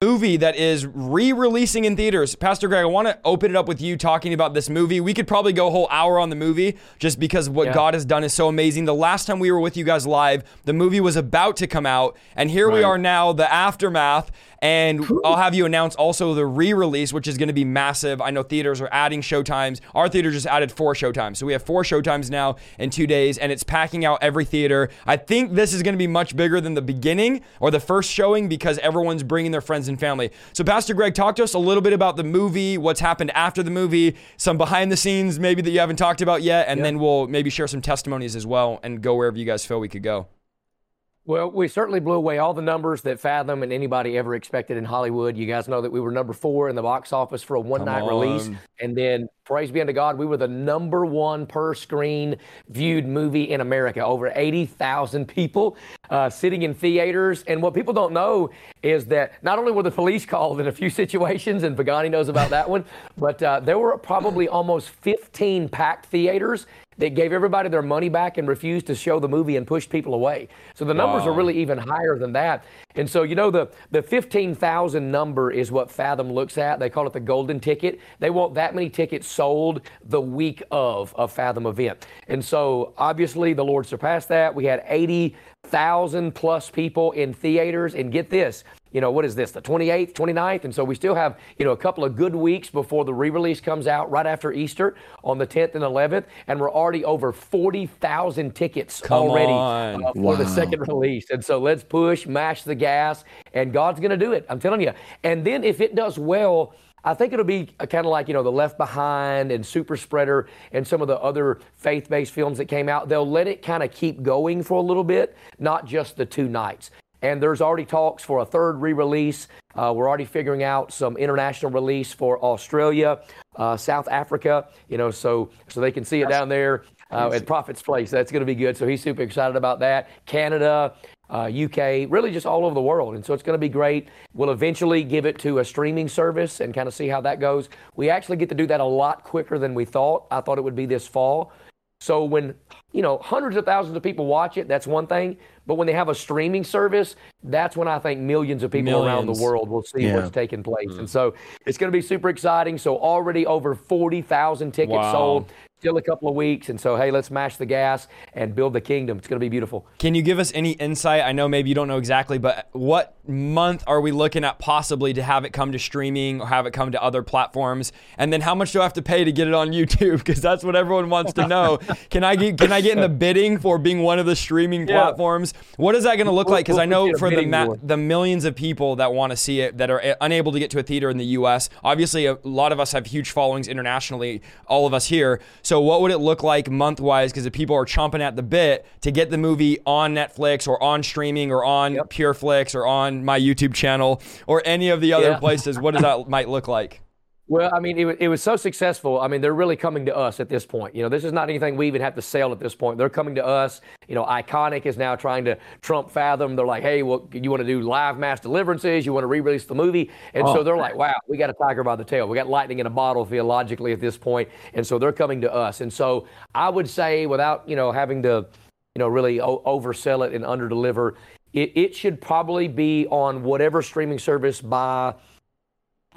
movie that is re-releasing in theaters. Pastor Greg, I want to open it up with you talking about this movie. We could probably go a whole hour on the movie just because what yeah. God has done is so amazing. The last time we were with you guys live, the movie was about to come out, and here right. we are now, the aftermath. And I'll have you announce also the re release, which is going to be massive. I know theaters are adding showtimes. Our theater just added four showtimes. So we have four showtimes now in two days, and it's packing out every theater. I think this is going to be much bigger than the beginning or the first showing because everyone's bringing their friends and family. So, Pastor Greg, talk to us a little bit about the movie, what's happened after the movie, some behind the scenes maybe that you haven't talked about yet, and yep. then we'll maybe share some testimonies as well and go wherever you guys feel we could go. Well, we certainly blew away all the numbers that Fathom and anybody ever expected in Hollywood. You guys know that we were number four in the box office for a one night release. And then, praise be unto God, we were the number one per screen viewed movie in America. Over 80,000 people uh, sitting in theaters. And what people don't know is that not only were the police called in a few situations, and Pagani knows about that one, but uh, there were probably almost 15 packed theaters that gave everybody their money back and refused to show the movie and pushed people away. So the numbers wow. are really even higher than that. And so, you know, the, the 15,000 number is what Fathom looks at. They call it the golden ticket. They want that many tickets sold the week of a Fathom event. And so, obviously, the Lord surpassed that. We had 80,000 plus people in theaters. And get this, you know, what is this, the 28th, 29th? And so we still have, you know, a couple of good weeks before the re release comes out right after Easter on the 10th and 11th. And we're already over 40,000 tickets Come already uh, for wow. the second release. And so let's push, mash the gas, and God's going to do it. I'm telling you. And then if it does well, I think it'll be kind of like, you know, The Left Behind and Super Spreader and some of the other faith based films that came out. They'll let it kind of keep going for a little bit, not just the two nights. And there's already talks for a third re release. Uh, we're already figuring out some international release for Australia, uh, South Africa, you know, so, so they can see it down there uh, at Prophet's Place. That's going to be good. So he's super excited about that. Canada, uh, UK, really just all over the world. And so it's going to be great. We'll eventually give it to a streaming service and kind of see how that goes. We actually get to do that a lot quicker than we thought. I thought it would be this fall. So when, you know, hundreds of thousands of people watch it, that's one thing. But when they have a streaming service, that's when I think millions of people millions. around the world will see yeah. what's taking place. Mm-hmm. And so it's going to be super exciting. So already over 40,000 tickets wow. sold still a couple of weeks. And so, hey, let's mash the gas and build the kingdom. It's going to be beautiful. Can you give us any insight? I know maybe you don't know exactly, but what month are we looking at possibly to have it come to streaming or have it come to other platforms? And then how much do I have to pay to get it on YouTube? Because that's what everyone wants to know. can I get can I get in the bidding for being one of the streaming yeah. platforms? What is that going to look like? Because I know for the ma- the millions of people that want to see it that are uh, unable to get to a theater in the U.S. Obviously, a lot of us have huge followings internationally. All of us here. So, what would it look like month wise? Because if people are chomping at the bit to get the movie on Netflix or on streaming or on yep. PureFlix or on my YouTube channel or any of the other yeah. places, what does that might look like? Well, I mean, it, it was so successful. I mean, they're really coming to us at this point. You know, this is not anything we even have to sell at this point. They're coming to us. You know, Iconic is now trying to trump Fathom. They're like, hey, well, you want to do live mass deliverances? You want to re-release the movie? And oh. so they're like, wow, we got a tiger by the tail. We got lightning in a bottle theologically at this point. And so they're coming to us. And so I would say, without you know having to, you know, really o- oversell it and underdeliver, it, it should probably be on whatever streaming service by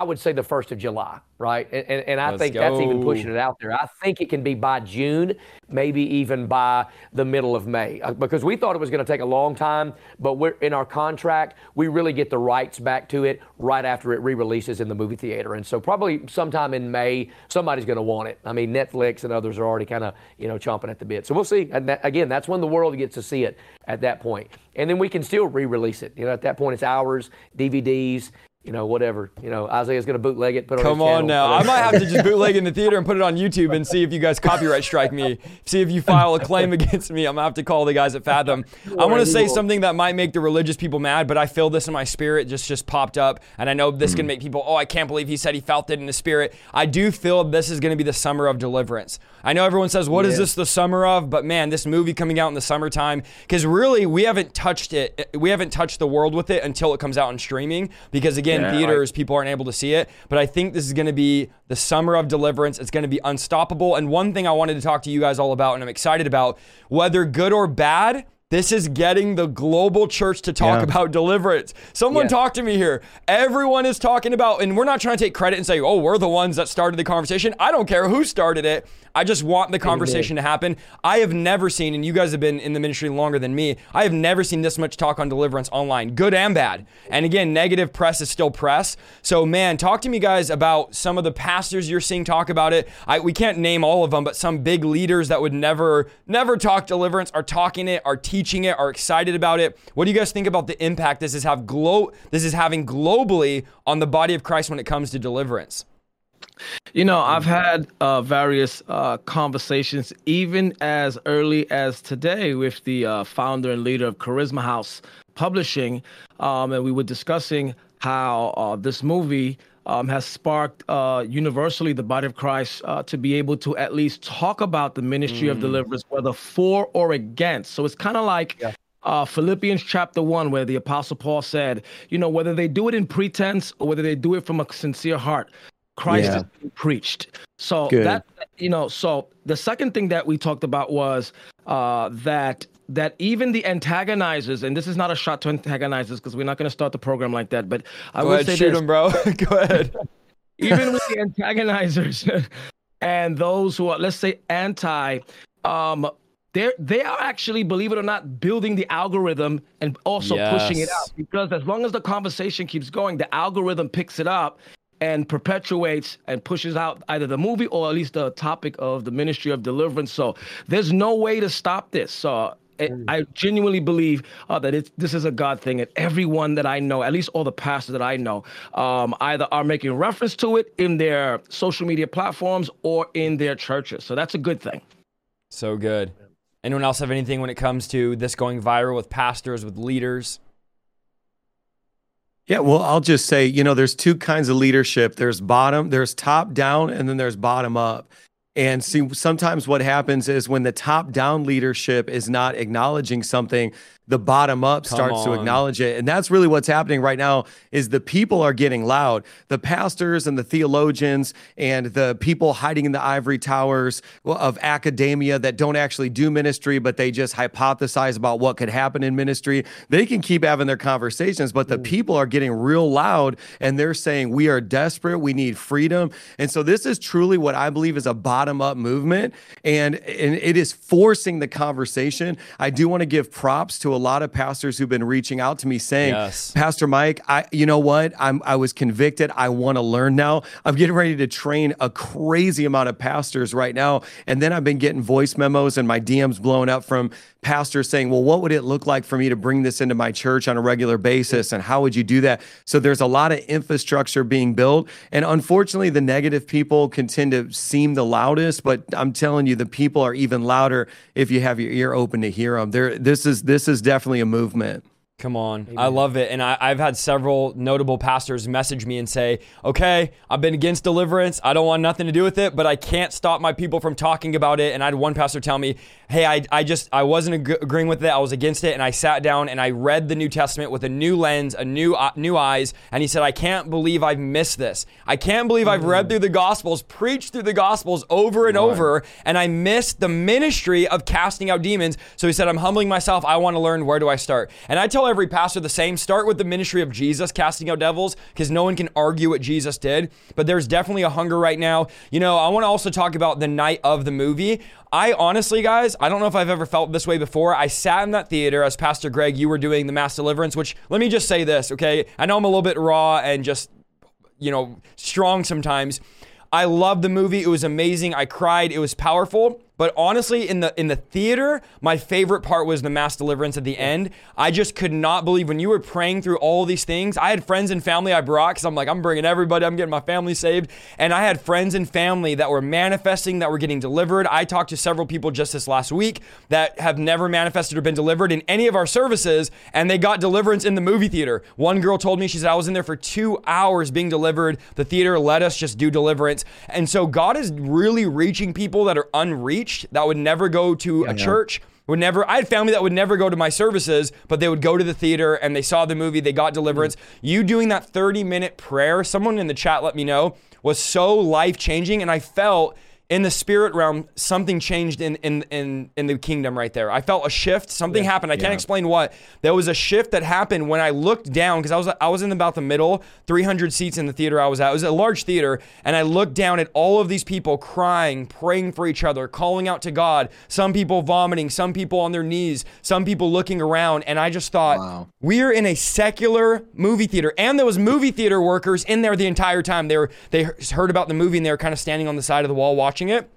I would say the first of July, right? And, and, and I think go. that's even pushing it out there. I think it can be by June, maybe even by the middle of May, uh, because we thought it was going to take a long time. But we're in our contract, we really get the rights back to it right after it re-releases in the movie theater, and so probably sometime in May, somebody's going to want it. I mean, Netflix and others are already kind of you know chomping at the bit. So we'll see. And that, again, that's when the world gets to see it at that point, and then we can still re-release it. You know, at that point, it's ours, DVDs you know, whatever. You know, Isaiah's going to bootleg it. Put it Come on, on now. I might have to just bootleg in the theater and put it on YouTube and see if you guys copyright strike me. See if you file a claim against me. I'm gonna have to call the guys at Fathom. I want to say something that might make the religious people mad, but I feel this in my spirit. Just just popped up, and I know this can hmm. make people. Oh, I can't believe he said he felt it in the spirit. I do feel this is going to be the summer of deliverance. I know everyone says, "What is this the summer of?" But man, this movie coming out in the summertime because really we haven't touched it. We haven't touched the world with it until it comes out in streaming. Because again, Yeah, theaters people aren't able to see it. But I think this is going to be the summer of deliverance. It's going to be unstoppable. And one thing I wanted to talk to you guys all about, and I'm excited about, whether good or bad. This is getting the global church to talk Yeah. about deliverance. Someone Yeah. talk to me here. Everyone is talking about, and we're not trying to take credit and say, oh, we're the ones that started the conversation. I don't care who started it. I just want the conversation to happen. I have never seen, and you guys have been in the ministry longer than me, I have never seen this much talk on deliverance online, good and bad. And again, negative press is still press. So, man, talk to me guys about some of the pastors you're seeing talk about it. I, we can't name all of them, but some big leaders that would never, never talk deliverance are talking it, are teaching it, are excited about it. What do you guys think about the impact this is have glo- this is having globally on the body of Christ when it comes to deliverance? You know, I've had uh, various uh, conversations, even as early as today, with the uh, founder and leader of Charisma House Publishing, um, and we were discussing how uh, this movie um, has sparked uh, universally the body of Christ uh, to be able to at least talk about the ministry of deliverance, whether for or against. So it's kind of like. Uh, Philippians chapter 1, where the Apostle Paul said, you know, whether they do it in pretense or whether they do it from a sincere heart, Christ Yeah. is being preached. So Good. that you know, so the second thing that we talked about was uh, that that even the antagonizers, and this is not a shot to antagonizers because we're not going to start the program like that, but I Go would ahead, say shoot this, him, bro. Go ahead. even with the antagonizers and those who are let's say anti um they're they are actually believe it or not building the algorithm and also pushing it out because as long as the conversation keeps going the algorithm picks it up and perpetuates and pushes out either the movie or at least the topic of the ministry of deliverance so there's no way to stop this so I- I genuinely believe uh, that it's, this is a God thing, and everyone that I know, at least all the pastors that I know, um, either are making reference to it in their social media platforms or in their churches. So that's a good thing. So good. Anyone else have anything when it comes to this going viral with pastors, with leaders? Yeah, well, I'll just say, you know, there's two kinds of leadership. There's bottom, there's top down, and then there's bottom up. And see, sometimes what happens is when the top down leadership is not acknowledging something, the bottom up Come starts to acknowledge it. And that's really what's happening right now is the people are getting loud. The pastors and the theologians and the people hiding in the ivory towers of academia that don't actually do ministry, but they just hypothesize about what could happen in ministry. They can keep having their conversations, but the mm. people are getting real loud and they're saying, We are desperate. We need freedom. And so this is truly what I believe is a bottom up movement. And, and it is forcing the conversation. I do want to give props to a lot of pastors who've been reaching out to me saying, Yes. Pastor Mike, I you know what? I'm I was convicted. I want to learn now. I'm getting ready to train a crazy amount of pastors right now. And then I've been getting voice memos and my DMs blowing up from pastors saying, "Well, what would it look like for me to bring this into my church on a regular basis and how would you do that?" So there's a lot of infrastructure being built, and unfortunately the negative people can tend to seem the loudest, but I'm telling you the people are even louder if you have your ear open to hear them. There this is this is definitely a movement. Come on. I love it. And I, I've had several notable pastors message me and say, okay, I've been against deliverance. I don't want nothing to do with it, but I can't stop my people from talking about it. And I had one pastor tell me, hey, I, I just, I wasn't ag- agreeing with it. I was against it. And I sat down and I read the New Testament with a new lens, a new, uh, new eyes. And he said, I can't believe I've missed this. I can't believe I've read through the Gospels, preached through the Gospels over and over, and I missed the ministry of casting out demons. So he said, I'm humbling myself. I want to learn. Where do I start? And I tell every pastor the same start with the ministry of Jesus casting out devils because no one can argue what Jesus did. But there's definitely a hunger right now. You know, I want to also talk about the night of the movie. I honestly, guys, I don't know if I've ever felt this way before. I sat in that theater as Pastor Greg, you were doing the mass deliverance, which let me just say this, okay? I know I'm a little bit raw and just you know, strong sometimes. I loved the movie. It was amazing. I cried. It was powerful. But honestly, in the in the theater, my favorite part was the mass deliverance at the end. I just could not believe when you were praying through all these things. I had friends and family I brought because I'm like, I'm bringing everybody. I'm getting my family saved, and I had friends and family that were manifesting, that were getting delivered. I talked to several people just this last week that have never manifested or been delivered in any of our services, and they got deliverance in the movie theater. One girl told me she said I was in there for two hours being delivered. The theater let us just do deliverance, and so God is really reaching people that are unreached that would never go to a church would never i had family that would never go to my services but they would go to the theater and they saw the movie they got deliverance. You doing that 30 minute prayer someone in the chat let me know was so life changing and i felt in the spirit realm, something changed in in in in the kingdom right there. I felt a shift. Something happened. I can't explain what. There was a shift that happened when I looked down because I was I was in about the middle, 300 seats in the theater I was at. It was a large theater, and I looked down at all of these people crying, praying for each other, calling out to God. Some people vomiting, some people on their knees, some people looking around, and I just thought, Wow. we're in a secular movie theater, and there was movie theater workers in there the entire time. They were they heard about the movie and they were kind of standing on the side of the wall watching it.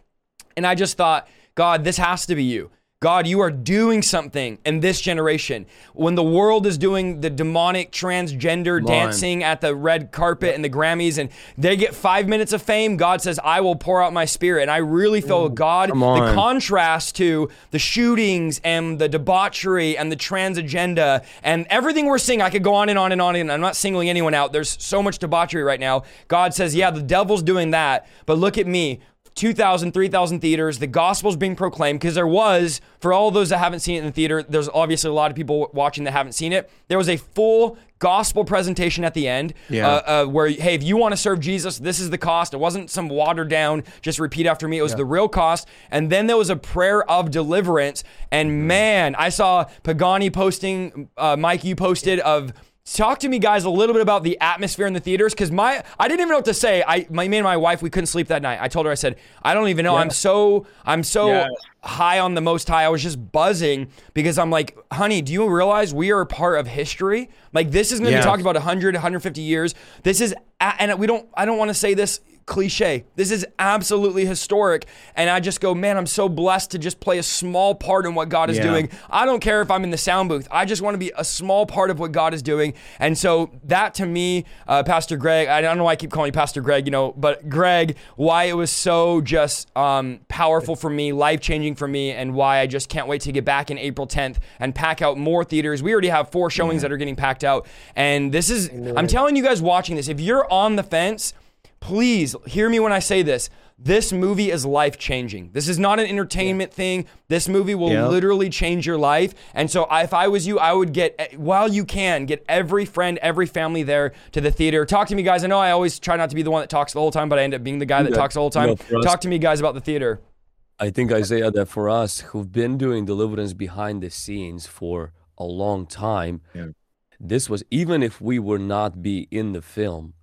And I just thought, God, this has to be you. God, you are doing something in this generation. When the world is doing the demonic transgender dancing at the red carpet and the Grammys and they get five minutes of fame, God says, I will pour out my spirit. And I really feel God, come the contrast to the shootings and the debauchery and the trans agenda and everything we're seeing. I could go on and on and on. And I'm not singling anyone out. There's so much debauchery right now. God says, Yeah, the devil's doing that. But look at me. 2,000, 3,000 theaters. The gospel's being proclaimed because there was, for all those that haven't seen it in the theater, there's obviously a lot of people watching that haven't seen it. There was a full gospel presentation at the end Yeah. uh, uh, where, hey, if you want to serve Jesus, this is the cost. It wasn't some watered down, just repeat after me. It was the real cost. And then there was a prayer of deliverance. And man, I saw Pagani posting, uh, Mike, you posted of, Talk to me, guys, a little bit about the atmosphere in the theaters because my I didn't even know what to say. I my me and my wife we couldn't sleep that night. I told her I said I don't even know. I'm so I'm so Yeah. high on the most high. I was just buzzing because I'm like, honey, do you realize we are a part of history? Like this is going to Yeah. be talking about 100, 150 years. This is and we don't I don't want to say this cliche. This is absolutely historic and I just go, man, I'm so blessed to just play a small part in what God is Yeah. doing. I don't care if I'm in the sound booth. I just want to be a small part of what God is doing. And so that to me, uh, Pastor Greg, I don't know why I keep calling you Pastor Greg, you know, but Greg, why it was so just um, powerful for me, life changing for me, and why I just can't wait to get back in April 10th and pack out more theaters. We already have four showings that are getting packed out. And this is, I'm telling you guys watching this, if you're on the fence, please hear me when I say this. This movie is life changing. This is not an entertainment thing. This movie will Yep. literally change your life. And so, I- if I was you, I would get, while you can, get every friend, every family there to the theater. Talk to me, guys. I know I always try not to be the one that talks the whole time, but I end up being the guy that Yeah. talks the whole time. No, Talk to me, guys, about the theater. I think Isaiah that for us who've been doing deliverance behind the scenes for a long time, Yeah. this was even if we were not be in the film,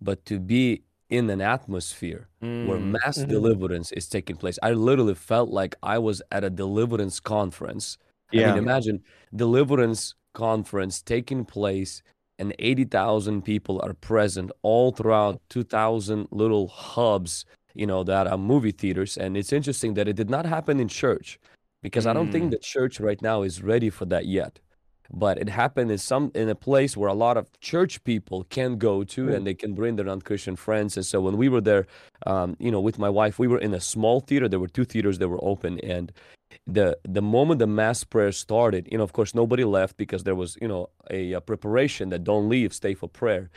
but to be in an atmosphere where Mm. mass Mhm. deliverance is taking place. I literally felt like I was at a deliverance conference. I mean, imagine deliverance conference taking place and 80,000 people are present all throughout 2,000 little hubs, you know, that are movie theaters. And it's interesting that it did not happen in church because I don't Mm. think the church right now is ready for that yet. But it happened in some in a place where a lot of church people can go to and they can bring their non-Christian friends. And so when we were there, um, you know, with my wife, we were in a small theater. There were two theaters that were open, and the the moment the mass prayer started, you know, of course, nobody left because there was, you know, a, a preparation that don't leave, stay for prayer.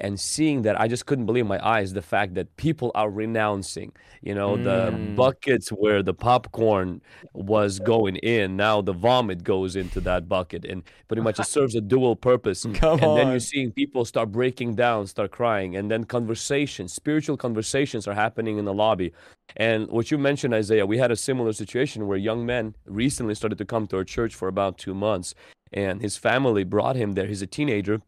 And seeing that, I just couldn't believe my eyes. The fact that people are renouncing, you know, the Mm. buckets where the popcorn was going in, now the vomit goes into that bucket, and pretty much it serves a dual purpose. Come and then you're seeing people start breaking down, start crying, and then conversations, spiritual conversations are happening in the lobby. And what you mentioned, Isaiah, we had a similar situation where young men recently started to come to our church for about two months, and his family brought him there. He's a teenager,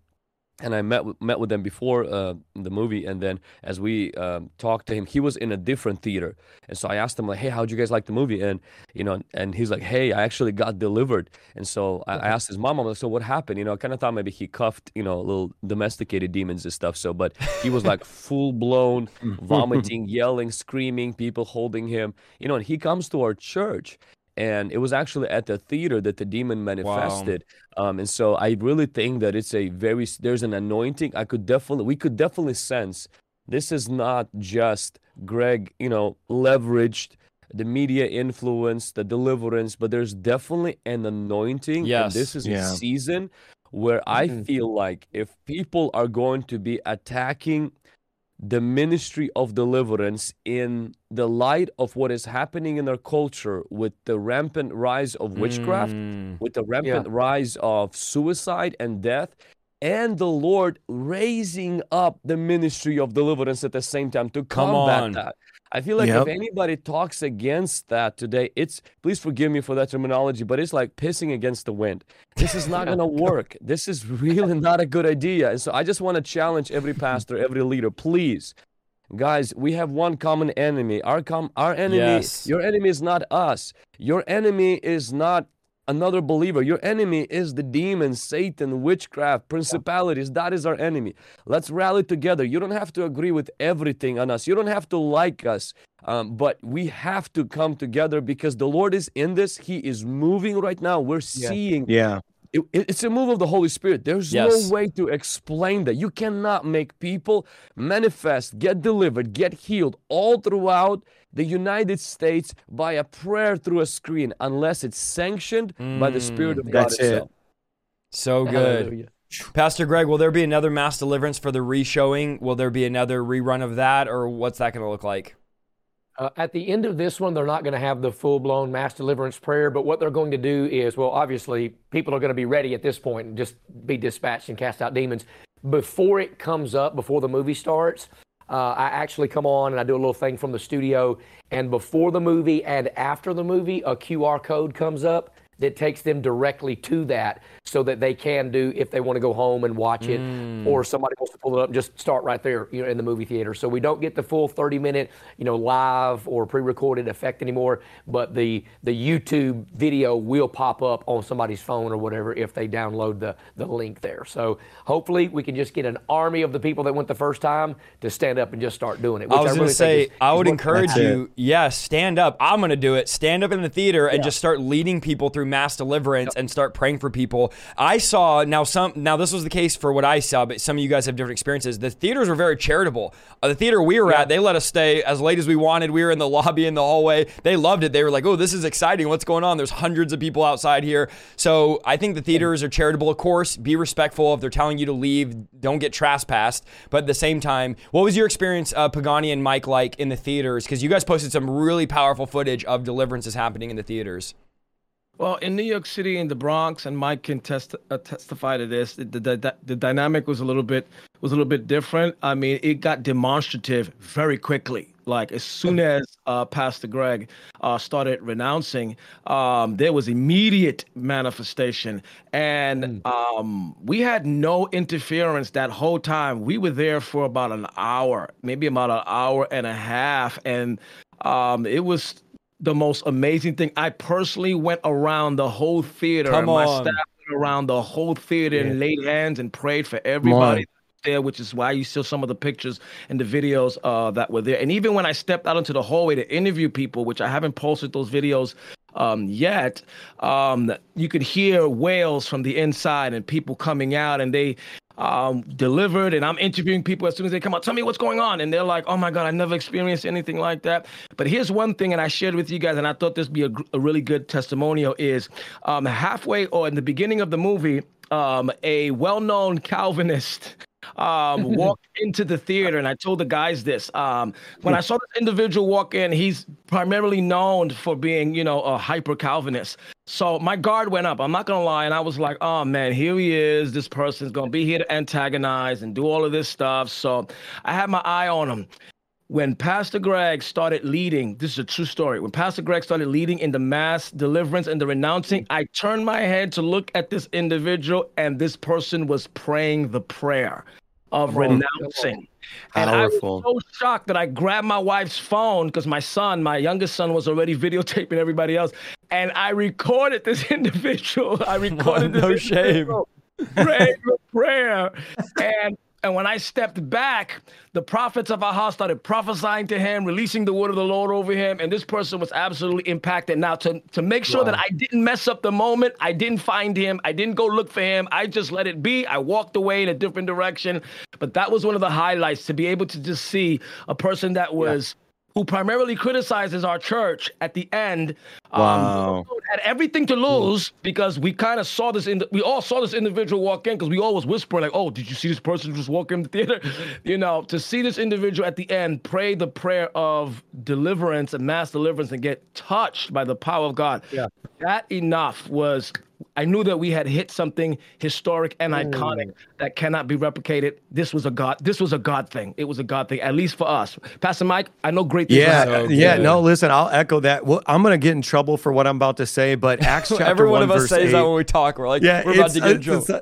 and I met with, met with them before uh, the movie, and then as we um, talked to him, he was in a different theater, and so I asked him like, "Hey, how'd you guys like the movie?" And you know, and he's like, "Hey, I actually got delivered," and so I, I asked his mom, I'm like, "So what happened?" You know, I kind of thought maybe he cuffed, you know, little domesticated demons and stuff. So, but he was like full blown vomiting, yelling, screaming, people holding him, you know, and he comes to our church and it was actually at the theater that the demon manifested wow. um, and so i really think that it's a very there's an anointing i could definitely we could definitely sense this is not just greg you know leveraged the media influence the deliverance but there's definitely an anointing yes and this is yeah. a season where mm-hmm. i feel like if people are going to be attacking the ministry of deliverance in the light of what is happening in our culture with the rampant rise of witchcraft, mm. with the rampant yeah. rise of suicide and death, and the Lord raising up the ministry of deliverance at the same time to combat that. I feel like yep. if anybody talks against that today, it's please forgive me for that terminology, but it's like pissing against the wind. This is not going to work. This is really not a good idea. And so I just want to challenge every pastor, every leader, please. Guys, we have one common enemy. Our com- our enemy, yes. your enemy is not us. Your enemy is not another believer. Your enemy is the demon, Satan, witchcraft, principalities. That is our enemy. Let's rally together. You don't have to agree with everything on us, you don't have to like us. Um, but we have to come together because the Lord is in this. He is moving right now. We're yeah. seeing yeah. It, it's a move of the Holy Spirit. There's yes. no way to explain that. You cannot make people manifest, get delivered, get healed all throughout the United States by a prayer through a screen unless it's sanctioned mm, by the Spirit of God itself. It. So good. Hallelujah. Pastor Greg, will there be another mass deliverance for the reshowing? Will there be another rerun of that, or what's that going to look like? Uh, at the end of this one, they're not going to have the full blown mass deliverance prayer, but what they're going to do is, well, obviously, people are going to be ready at this point and just be dispatched and cast out demons. Before it comes up, before the movie starts, uh, I actually come on and I do a little thing from the studio. And before the movie and after the movie, a QR code comes up that takes them directly to that so that they can do if they want to go home and watch it mm. or somebody wants to pull it up and just start right there you know in the movie theater. So we don't get the full 30 minute you know live or pre-recorded effect anymore but the the youtube video will pop up on somebody's phone or whatever if they download the the link there. So hopefully we can just get an army of the people that went the first time to stand up and just start doing it i was I going to say is, i would encourage you yes yeah, stand up. I'm going to do it. Stand up in the theater and yeah. just start leading people through mass deliverance yep. and start praying for people. I saw now some now this was the case for what I saw, but some of you guys have different experiences. The theaters were very charitable. Uh, the theater we were yeah. at, they let us stay as late as we wanted. We were in the lobby in the hallway. They loved it. They were like, "Oh, this is exciting. What's going on?" There's hundreds of people outside here. So I think the theaters are charitable. Of course, be respectful if they're telling you to leave. Don't get trespassed. But at the same time, what was your experience, uh, Pagani and Mike, like in the theaters? Because you guys posted some really powerful footage of deliverances happening in the theaters. Well, in New York City, in the Bronx, and Mike can test, uh, testify to this. The, the, the, dynamic was a little bit was a little bit different. I mean, it got demonstrative very quickly. Like as soon as uh, Pastor Greg uh, started renouncing, um, there was immediate manifestation, and hmm. um, we had no interference that whole time. We were there for about an hour, maybe about an hour and a half, and um, it was the most amazing thing. I personally went around the whole theater. Come my on. staff went around the whole theater yeah. and laid hands and prayed for everybody there, which is why you see some of the pictures and the videos uh, that were there. And even when I stepped out into the hallway to interview people, which I haven't posted those videos um, yet, um, you could hear wails from the inside and people coming out, and they um, delivered, and I'm interviewing people as soon as they come out. Tell me what's going on, and they're like, "Oh my God, I never experienced anything like that." But here's one thing, and I shared with you guys, and I thought this would be a, a really good testimonial: is um, halfway or in the beginning of the movie, um, a well-known Calvinist um, walked into the theater, and I told the guys this. Um, when I saw this individual walk in, he's primarily known for being, you know, a hyper Calvinist. So my guard went up. I'm not gonna lie, and I was like, "Oh man, here he is. This person's gonna be here to antagonize and do all of this stuff." So I had my eye on him when Pastor Greg started leading, this is a true story. When Pastor Greg started leading in the mass deliverance and the renouncing, I turned my head to look at this individual, and this person was praying the prayer of renouncing. And I was so shocked that I grabbed my wife's phone because my son, my youngest son, was already videotaping everybody else, and I recorded this individual. I recorded this No shame. individual praying the prayer, and and when I stepped back, the prophets of house started prophesying to him, releasing the word of the Lord over him, and this person was absolutely impacted. Now, to to make sure that I didn't mess up the moment, I didn't find him, I didn't go look for him, I just let it be. I walked away in a different direction. But that was one of the highlights to be able to just see a person that was. Who primarily criticizes our church at the end? Wow. Um, had everything to lose because we kind of saw this in the, we all saw this individual walk in because we always was whispering like, "Oh, did you see this person just walk in the theater?" you know, to see this individual at the end pray the prayer of deliverance and mass deliverance and get touched by the power of God. Yeah, that enough was. I knew that we had hit something historic and iconic mm. that cannot be replicated. This was a God. This was a God thing. It was a God thing, at least for us. Pastor Mike, I know great things. Yeah, happening. Uh, yeah. good. No, listen, I'll echo that. Well, I'm gonna get in trouble for what I'm about to say, but Acts chapter Every one one of us says eight, that when we talk. We're like, yeah, we're about to get in trouble. Uh,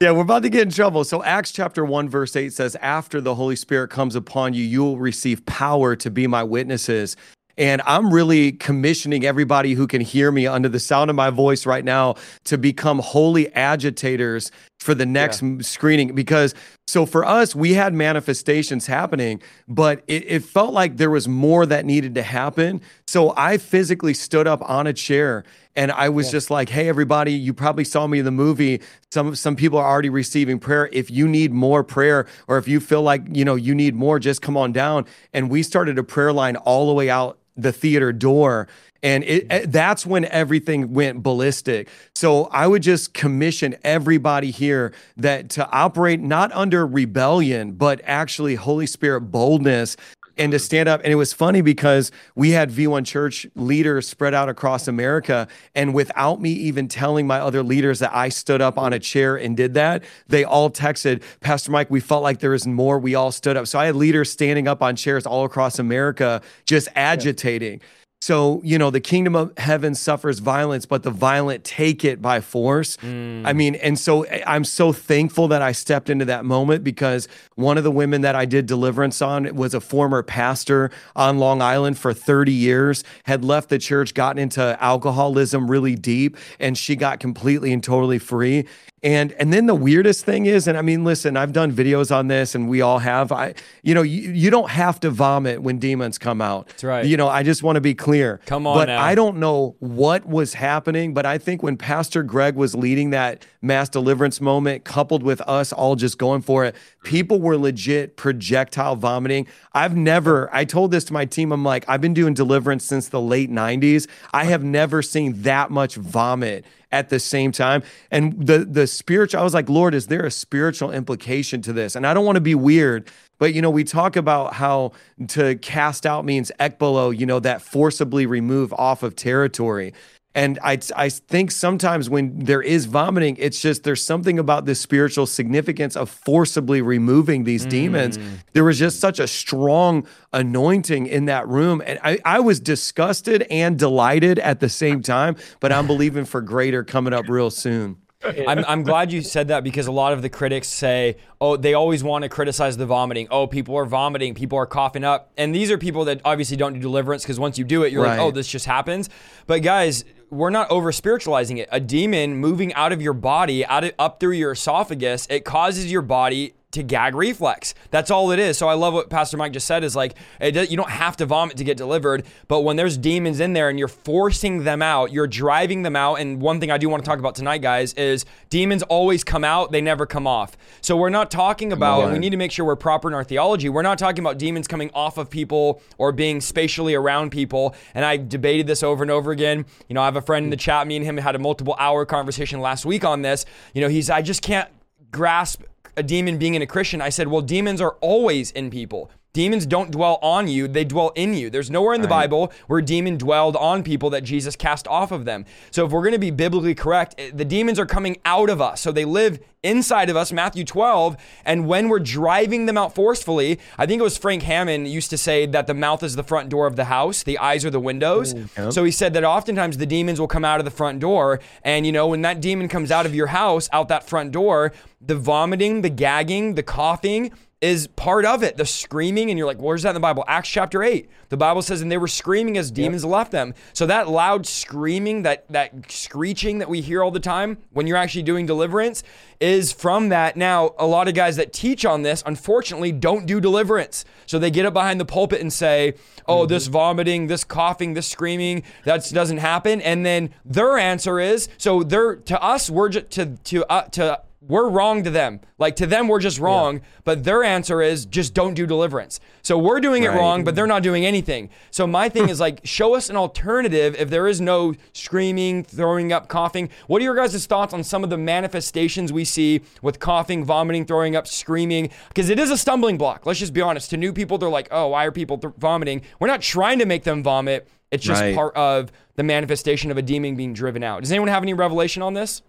yeah, we're about to get in trouble. So Acts chapter 1 verse 8 says after the Holy Spirit comes upon you, you will receive power to be my witnesses. And I'm really commissioning everybody who can hear me under the sound of my voice right now to become holy agitators for the next m screening. Because so for us we had manifestations happening but it, it felt like there was more that needed to happen. So i physically stood up on a chair and i was just like hey everybody you probably saw me in the movie. Some some people are already receiving prayer. If you need more prayer or if you feel like you know you need more just come on down. And we started a prayer line all the way out the theater door. And it, it- that's when everything went ballistic. So i would just commission everybody here that to operate not under rebellion but actually holy spirit boldness and to stand up. And it was funny because we had v1 church leaders spread out across america and without me even telling my other leaders that i stood up on a chair and did that they all texted pastor mike we felt like there was more. We all stood up. So i had leaders standing up on chairs all across america just agitating so, you know, the kingdom of heaven suffers violence, but the violent take it by force. Mm. I mean, and so I- I'm so thankful that I stepped into that moment because one of the women that I did deliverance on was a former pastor on Long Island for 30 years, had left the church, gotten into alcoholism really deep, and she got completely and totally free. And and then the weirdest thing is, and I mean, listen, I've done videos on this, and we all have. I, you know, you, you don't have to vomit when demons come out. That's right. You know, I just want to be clear. Come on But now. I don't know what was happening, but I think when Pastor Greg was leading that mass deliverance moment, coupled with us all just going for it, people were legit projectile vomiting. I've never, I told this to my team, I'm like, I've been doing deliverance since the late 90s. I have never seen that much vomit at the same time. And the the spiritual, I was like, Lord, is there a spiritual implication to this? And I don't want to be weird, but you know, we talk about how to cast out means ekbalo, you know, that forcibly remove off of territory. And I, I think sometimes when there is vomiting, it's just there's something about the spiritual significance of forcibly removing these demons. Mm. There was just such a strong anointing in that room. And I, I was disgusted and delighted at the same time, but I'm believing for greater coming up real soon. I'm, I'm glad you said that because a lot of the critics say, oh, they always want to criticize the vomiting. Oh, people are vomiting, people are coughing up. And these are people that obviously don't do deliverance because once you do it, you're like, oh, this just happens. But guys, we're not over spiritualizing it. A demon moving out of your body, out of, up through your esophagus, it causes your body to gag reflex. That's all it is. So I love what Pastor Mike just said is like, it does, you don't have to vomit to get delivered, but when there's demons in there and you're forcing them out, you're driving them out. And one thing I do want to talk about tonight, guys, is demons always come out, they never come off. So we're not talking about, we need to make sure we're proper in our theology. We're not talking about demons coming off of people or being spatially around people. And I debated this over and over again. You know, I have a friend in the chat, me and him had a multiple hour conversation last week on this. You know, he's, I just can't grasp a demon being in a Christian, I said, well, demons are always in people. Demons don't dwell on you, they dwell in you. There's nowhere in the Right. Bible where a demon dwelled on people that Jesus cast off of them. So if we're going to be biblically correct, eh, the demons are coming out of us. So they live inside of us, Matthew 12. And when we're driving them out forcefully, I think it was Frank Hammond used to say that the mouth is the front door of the house, the eyes are the windows. So he said that oftentimes the demons will come out of the front door. And, you know, when that demon comes out of your house, out that front door, the vomiting, the gagging, the coughing, is part of it. The screaming, and you're like, where's that in the Bible? Acts chapter 8. The Bible says, and they were screaming as demons left them. So that loud screaming, that that screeching that we hear all the time when you're actually doing deliverance is from that. Now, a lot of guys that teach on this, unfortunately, don't do deliverance. So they get up behind the pulpit and say, oh, this vomiting, this coughing, this screaming, that doesn't happen. And then their answer is, so they're to us, we're just to to uh, to we're wrong to them. Like to them, we're just wrong. But their answer is just don't do deliverance. So we're doing it wrong, but they're not doing anything. So my thing is like, show us an alternative if there is no screaming, throwing up, coughing. What are your guys' thoughts on some of the manifestations we see with coughing, vomiting, throwing up, screaming? Because it is a stumbling block. Let's just be honest. To new people, they're like, oh, why are people th- vomiting? We're not trying to make them vomit. It's just Right. part of the manifestation of a demon being driven out. Does anyone have any revelation on this?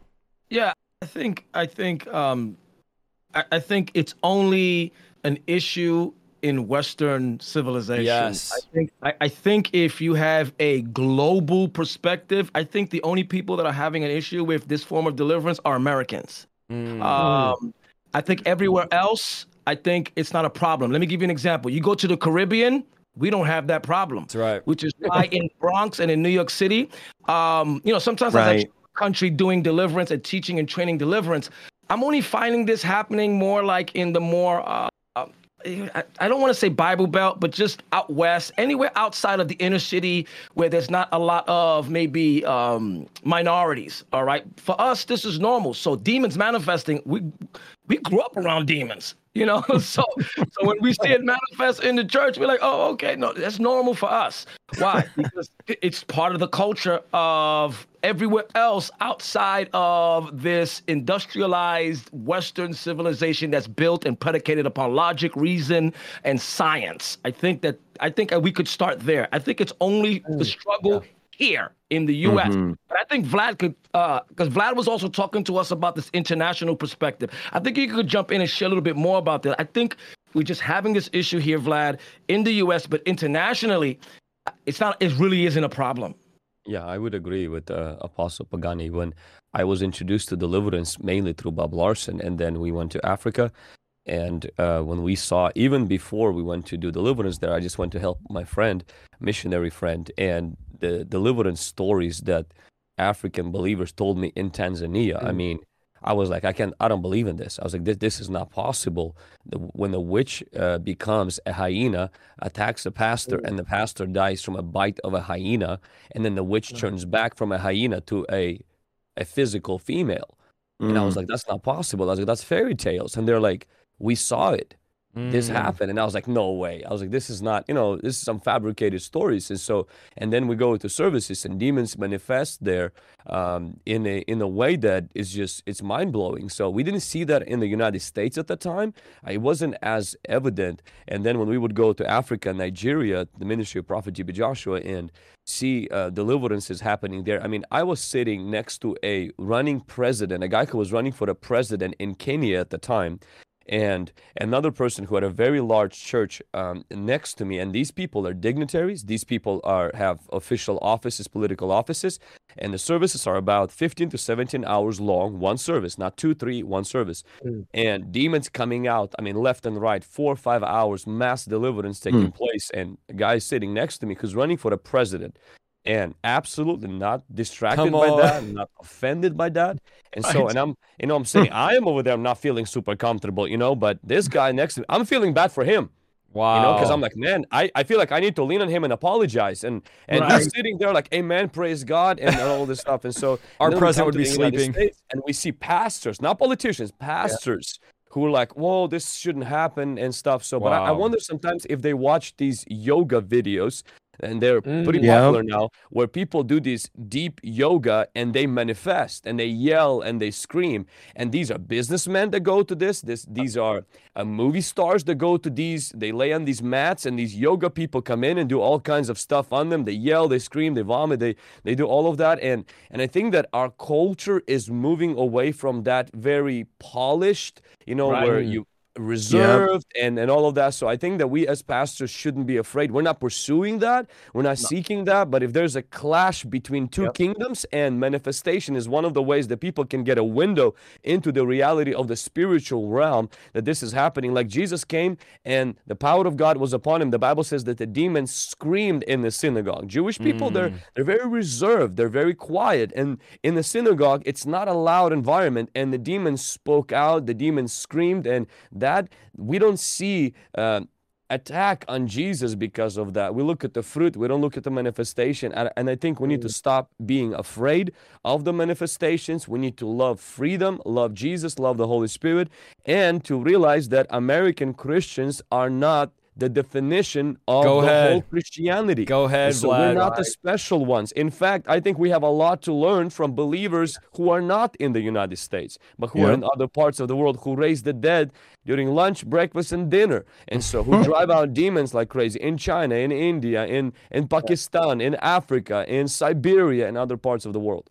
Yeah, I think I think um, I, I think it's only an issue in Western civilization. Yes. I think I, I think if you have a global perspective, I think the only people that are having an issue with this form of deliverance are Americans. Um, I think everywhere else, I think it's not a problem. Let me give you an example. You go to the Caribbean, we don't have that problem. That's right. Which is why in Bronx and in New York City, um, you know, sometimes I Right. Country doing deliverance and teaching and training deliverance. I'm only finding this happening more like in the more uh, uh, I, I don't want to say Bible Belt, but just out west, anywhere outside of the inner city where there's not a lot of maybe um, minorities. All right, for us, this is normal. So demons manifesting, we we grew up around demons, you know. so so when we see it manifest in the church, we're like, oh, okay, no, that's normal for us. Why? Because it's part of the culture of everywhere else outside of this industrialized Western civilization that's built and predicated upon logic, reason, and science. I think that I think we could start there. I think it's only the mm. struggle here in the U.S. Mm-hmm. But I think Vlad could, uh, because Vlad was also talking to us about this international perspective. I think he could jump in and share a little bit more about that. I think we're just having this issue here, Vlad, in the U.S., but internationally, it's not. It really isn't a problem. Yeah, I would agree with uh, Apostle Pagani. When I was introduced to deliverance mainly through Bob Larson, and then we went to Africa. And uh, when we saw, even before we went to do deliverance there, I just went to help my friend, missionary friend, and the deliverance stories that African believers told me in Tanzania. I mean, I was like, I can't, I don't believe in this. I was like, this, this is not possible. The, when the witch uh, becomes a hyena, attacks the pastor, and the pastor dies from a bite of a hyena, and then the witch turns back from a hyena to a, a physical female. And I was like, that's not possible. I was like, that's fairy tales. And they're like, we saw it. This happened. And I was like, no way. I was like, this is not, you know, this is some fabricated stories. And so, and then we go to services and demons manifest there um, in a in a way that is just it's mind blowing. So we didn't see that in the United States at the time. Uh, It wasn't as evident. And then when we would go to Africa, Nigeria, the ministry of Prophet T.B. Joshua, and see uh, deliverances happening there. I mean, I was sitting next to a running president, a guy who was running for the president in Kenya at the time, and another person who had a very large church um, next to me. And these people are dignitaries. These people are have official offices, political offices, and the services are about 15 to 17 hours long, one service, not two, three, one service. And demons coming out, I mean, left and right, four or five hours, mass deliverance taking place, and a guy sitting next to me who's running for the president. And absolutely not distracted Come by on. that, not offended by that. And so, and I'm, you know, I'm saying hmm. I am over there, I'm not feeling super comfortable, you know, but this guy next to me, I'm feeling bad for him. Wow. You know, because I'm like, man, I, I feel like I need to lean on him and apologize. And and Right. he's sitting there like, amen, praise God, and all this stuff. And so Our president would be sleeping. States, and we see pastors, not politicians, pastors who are like, whoa, this shouldn't happen and stuff. So, but I, I wonder sometimes if they watch these yoga videos and they're pretty Mm. Yeah. popular now, where people do this deep yoga and they manifest and they yell and they scream. And these are businessmen that go to this. This these are uh, movie stars that go to these. They lay on these mats, and these yoga people come in and do all kinds of stuff on them. They yell, they scream, they vomit, they they do all of that. And and I think that our culture is moving away from that very polished, you know, Right. where you reserved and, and all of that. So I think that we as pastors shouldn't be afraid. We're not pursuing that. We're not seeking that. But if there's a clash between two kingdoms and manifestation is one of the ways that people can get a window into the reality of the spiritual realm that this is happening. Like Jesus came and the power of God was upon him. The Bible says that the demons screamed in the synagogue. Jewish people, they're mm. they're very reserved, they're very quiet. And in the synagogue, it's not a loud environment. And the demons spoke out, the demons screamed, and that we don't see uh, attack on Jesus because of that. We look at the fruit, we don't look at the manifestation. And, and I think we need to stop being afraid of the manifestations. We need to love freedom, love Jesus, love the Holy Spirit, and to realize that American Christians are not the definition of Go the ahead. whole Christianity. Go ahead, So we're not the special ones. In fact, I think we have a lot to learn from believers who are not in the United States, but who are in other parts of the world who raise the dead during lunch, breakfast, and dinner. And so who drive out demons like crazy in China, in India, in, in Pakistan, in Africa, in Siberia, and other parts of the world.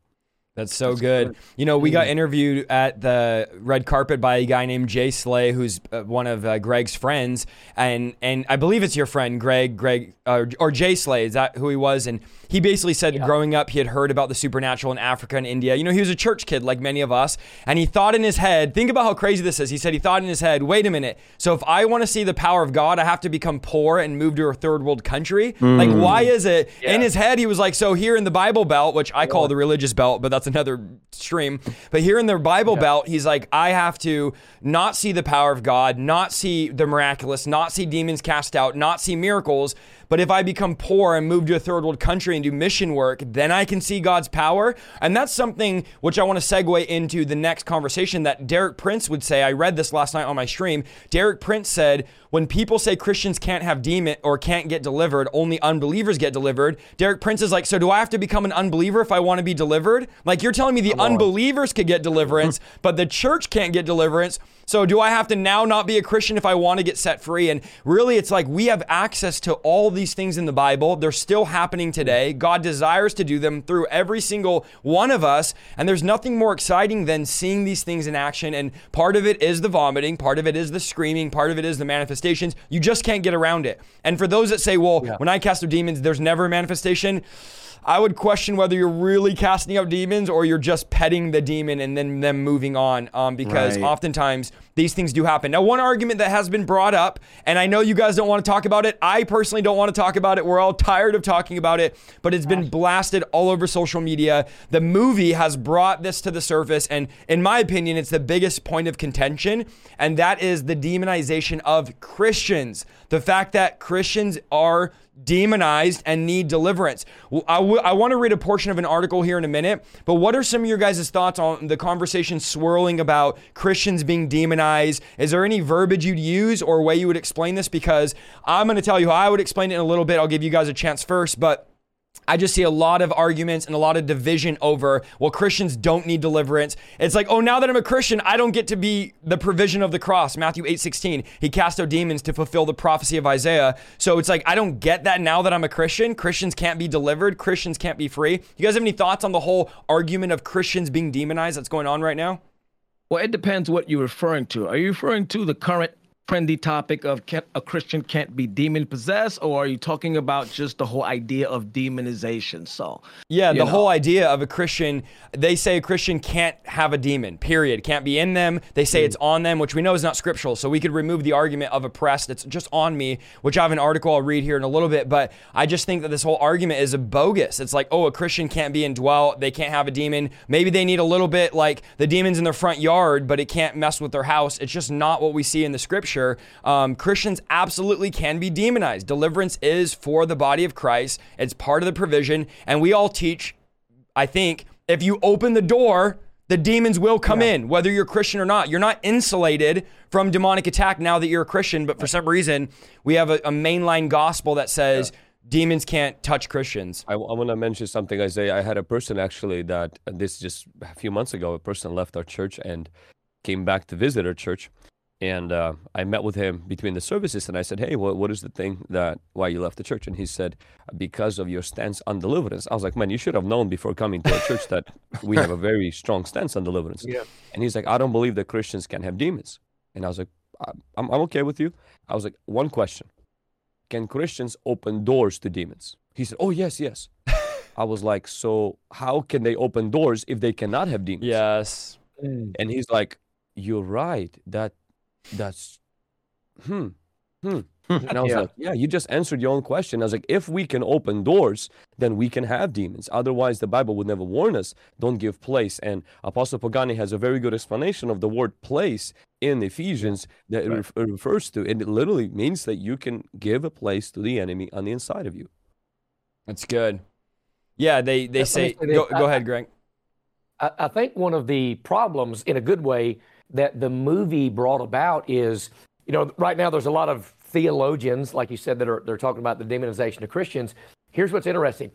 That's so good. You know, we got interviewed at the red carpet by a guy named Jay Slay, who's uh, one of uh, Greg's friends, and and I believe it's your friend Greg, Greg uh, or Jay Slay. Is that who he was? And he basically said growing up he had heard about the supernatural in Africa and India. You know, he was a church kid like many of us, and he thought in his head, think about how crazy this is. He said he thought in his head, wait a minute. So if I want to see the power of God, I have to become poor and move to a third world country. Like, why is it? In his head, he was like, so here in the Bible Belt, which I call the religious belt, but that's another stream. But here in the Bible Belt, he's like, I have to not see the power of God, not see the miraculous, not see demons cast out, not see miracles. But if I become poor and move to a third world country and do mission work, then I can see God's power. And that's something which I want to segue into the next conversation that Derek Prince would say. I read this last night on my stream. Derek Prince said, when people say Christians can't have demon or can't get delivered, only unbelievers get delivered. Derek Prince is like, so do I have to become an unbeliever if I want to be delivered? Like you're telling me the unbelievers could get deliverance, but the church can't get deliverance. So do I have to now not be a Christian if I want to get set free? And really, it's like we have access to all these things in the Bible. They're still happening today. God desires to do them through every single one of us. And there's nothing more exciting than seeing these things in action. And part of it is the vomiting, part of it is the screaming, part of it is the manifestations. You just can't get around it. And for those that say, well, when I cast out demons, there's never a manifestation. I would question whether you're really casting out demons or you're just petting the demon and then them moving on. Um, because Right. oftentimes these things do happen. Now, one argument that has been brought up, and I know you guys don't want to talk about it. I personally don't want to talk about it. We're all tired of talking about it, but it's been blasted all over social media. The movie has brought this to the surface, and in my opinion, it's the biggest point of contention, and that is the demonization of Christians. The fact that Christians are demonized and need deliverance. I, w- I want to read a portion of an article here in a minute, but what are some of your guys' thoughts on the conversation swirling about Christians being demonized? Is there any verbiage you'd use or way you would explain this? Because I'm going to tell you how I would explain it in a little bit. I'll give you guys a chance first, but. I just see a lot of arguments and a lot of division over, well, Christians don't need deliverance. It's like, oh, now that I'm a Christian, I don't get to be the provision of the cross. Matthew 8 16, he cast out demons to fulfill the prophecy of Isaiah. So it's like, I don't get that now that I'm a Christian. Christians can't be delivered, Christians can't be free. You guys have any thoughts on the whole argument of Christians being demonized that's going on right now? Well, it depends what you're referring to. Are you referring to the current trendy topic of can, a Christian can't be demon possessed, or are you talking about just the whole idea of demonization? So, Yeah, the know. whole idea of a Christian, they say a Christian can't have a demon, period. Can't be in them. They say it's hmm. on them, which we know is not scriptural. So we could remove the argument of oppressed. It's just on me, which I have an article I'll read here in a little bit. But I just think that this whole argument is a bogus. It's like, oh, a Christian can't be indwelt. They can't have a demon. Maybe they need a little bit like the demons in their front yard, but it can't mess with their house. It's just not what we see in the scripture. Um, Christians absolutely can be demonized. Deliverance is for the body of Christ, it's part of the provision. And we all teach I think if you open the door, the demons will come in, whether you're Christian or not. You're not insulated from demonic attack now that you're a Christian, but for some reason, we have a, a mainline gospel that says demons can't touch Christians. I, I want to mention something, Isaiah. I had a person actually that this just a few months ago. A person left our church and came back to visit our church, and uh, I met with him between the services, and I said, "Hey, what what is the thing that why you left the church?" And he said, "Because of your stance on deliverance." I was like, "Man, you should have known before coming to our church that we have a very strong stance on deliverance." Yeah. And he's like, "I don't believe that Christians can have demons." And I was like, "I'm I'm okay with you." I was like, "One question: Can Christians open doors to demons?" He said, "Oh yes, yes." I was like, "So how can they open doors if they cannot have demons?" Yes. And he's like, "You're right. That that's hmm hmm." And I was Yeah. like, "Yeah, you just answered your own question." I was like, "If we can open doors, then we can have demons. Otherwise, the Bible would never warn us. Don't give place." And Apostle Pagani has a very good explanation of the word "place" in Ephesians that it Right. ref- it refers to, and it literally means that you can give a place to the enemy on the inside of you. That's good. Yeah, they they Let say say this. go, go ahead, Greg. I, I think one of the problems, in a good way, that the movie brought about is, you know, right now there's a lot of theologians, like you said, that are they're talking about the demonization of Christians. Here's what's interesting.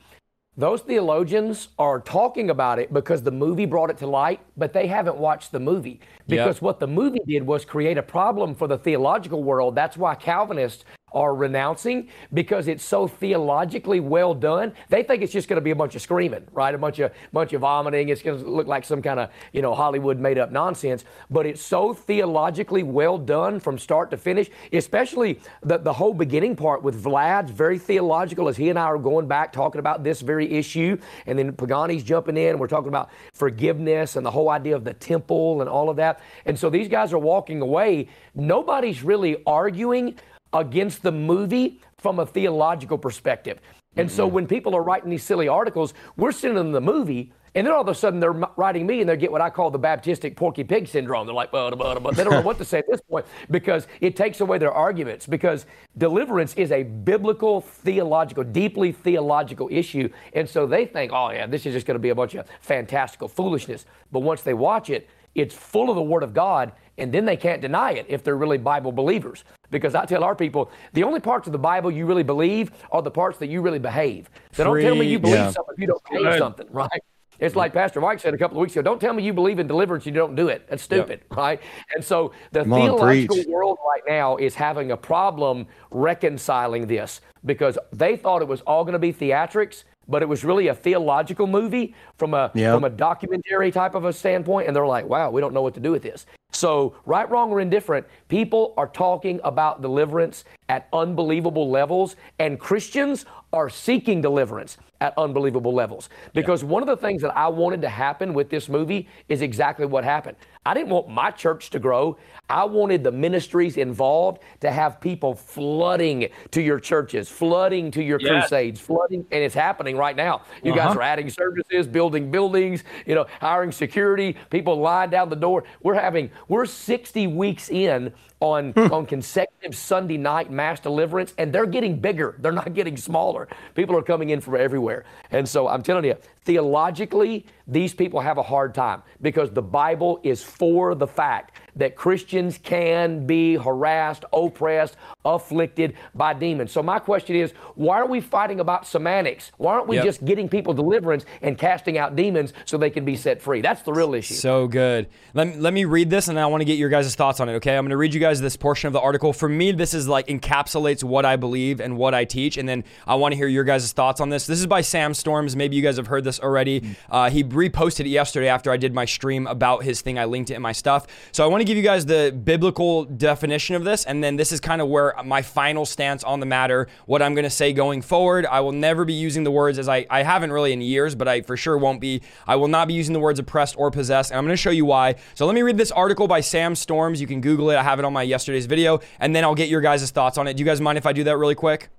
Those theologians are talking about it because the movie brought it to light, but they haven't watched the movie. Because what the movie did was create a problem for the theological world. That's why Calvinists are renouncing because it's so theologically well done. They think it's just going to be a bunch of screaming, right? A bunch of bunch of vomiting. It's going to look like some kind of you know Hollywood made up nonsense. But it's so theologically well done from start to finish. Especially the the whole beginning part with Vlad's very theological as he and I are going back talking about this very issue, and then Pagani's jumping in. And we're talking about forgiveness and the whole idea of the temple and all of that. And so these guys are walking away. Nobody's really arguing against the movie from a theological perspective. And so mm-hmm. when people are writing these silly articles, we're sending them the movie, and then all of a sudden they're writing me and they get what I call the Baptistic porky pig syndrome. They're like, well, blah, blah, blah. they don't know what to say at this point because it takes away their arguments. Because deliverance is a biblical, theological, deeply theological issue. And so they think, oh, yeah, this is just going to be a bunch of fantastical foolishness. But once they watch it, it's full of the Word of God, and then they can't deny it if they're really Bible believers. Because I tell our people, the only parts of the Bible you really believe are the parts that you really behave. So don't tell me you believe Yeah. something if you don't behave Good. something, right? It's like Pastor Mike said a couple of weeks ago. Don't tell me you believe in deliverance and you don't do it. That's stupid, right? And so the Come theological preach. world right now is having a problem reconciling this because they thought it was all going to be theatrics, but it was really a theological movie from a Yeah. from a documentary type of a standpoint, and they're like, "Wow, we don't know what to do with this." So, right, wrong, or indifferent, people are talking about deliverance at unbelievable levels, and Christians are seeking deliverance at unbelievable levels. Because one of the things that I wanted to happen with this movie is exactly what happened. I didn't want my church to grow. I wanted the ministries involved to have people flooding to your churches, flooding to your Yes. crusades, flooding, and it's happening right now. You guys Uh-huh. are adding services, building buildings, you know, hiring security, people lying down the door. We're having, we're 60 weeks in on hmm. on consecutive Sunday night mass deliverance, and they're getting bigger. They're not getting smaller. People are coming in from everywhere. And so I'm telling you, theologically, these people have a hard time because the Bible is for the fact that Christians can be harassed, oppressed, afflicted by demons. So my question is, why are we fighting about semantics? Why aren't we Yep. just getting people deliverance and casting out demons so they can be set free? That's the real issue. So good. Let me, let me read this and I want to get your guys' thoughts on it, okay? I'm going to read you guys this portion of the article. For me, this is like encapsulates what I believe and what I teach. And then I want to hear your guys' thoughts on this. This is by Sam Storms. Maybe you guys have heard this already. Uh, he reposted it yesterday after I did my stream about his thing. I linked it in my stuff. So I want to give you guys the biblical definition of this. And then this is kind of where my final stance on the matter, what I'm going to say going forward. I will never be using the words as I, I haven't really in years, but I for sure won't be. I will not be using the words oppressed or possessed. And I'm going to show you why. So let me read this article by Sam Storms. You can Google it. I have it on my yesterday's video. And then I'll get your guys' thoughts on it. Do you guys mind if I do that really quick?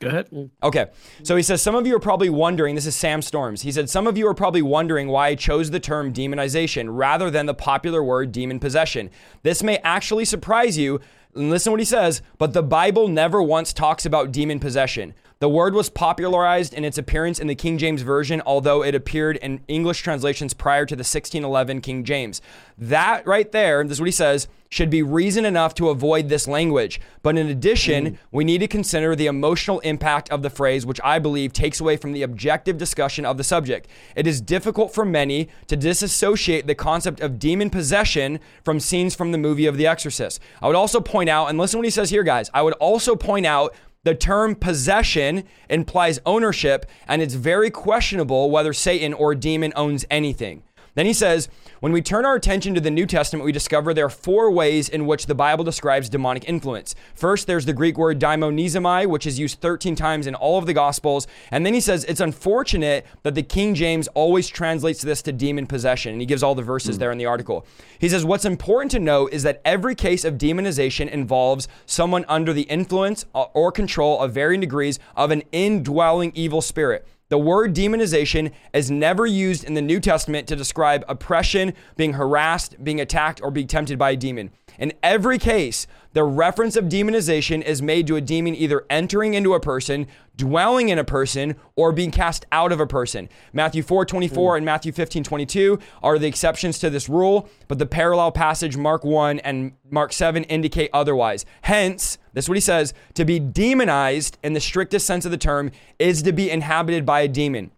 Go ahead. Okay. So he says, Some of you are probably wondering, this is Sam Storms. He said, Some of you are probably wondering why I chose the term demonization rather than the popular word demon possession. This may actually surprise you. Listen what he says, but the Bible never once talks about demon possession. The word was popularized in its appearance in the King James Version, although it appeared in English translations prior to the 1611 King James. That right there, this is what he says, should be reason enough to avoid this language. But in addition, mm. we need to consider the emotional impact of the phrase, which I believe takes away from the objective discussion of the subject. It is difficult for many to disassociate the concept of demon possession from scenes from the movie of The Exorcist. I would also point out, and listen what he says here, guys. I would also point out the term possession implies ownership, and it's very questionable whether Satan or demon owns anything. Then he says, when we turn our attention to the New Testament, we discover there are four ways in which the Bible describes demonic influence. First, there's the Greek word daimonizomai, which is used 13 times in all of the Gospels. And then he says it's unfortunate that the King James always translates this to demon possession. And he gives all the verses mm. there in the article. He says what's important to know is that every case of demonization involves someone under the influence uh, or control of varying degrees of an indwelling evil spirit. The word demonization is never used in the New Testament to describe oppression, being harassed, being attacked, or being tempted by a demon. In every case, the reference of demonization is made to a demon either entering into a person, dwelling in a person, or being cast out of a person. Matthew 4 24 mm. and Matthew 15 22 are the exceptions to this rule, but the parallel passage, Mark 1 and Mark 7, indicate otherwise. Hence, this is what he says to be demonized in the strictest sense of the term is to be inhabited by a demon.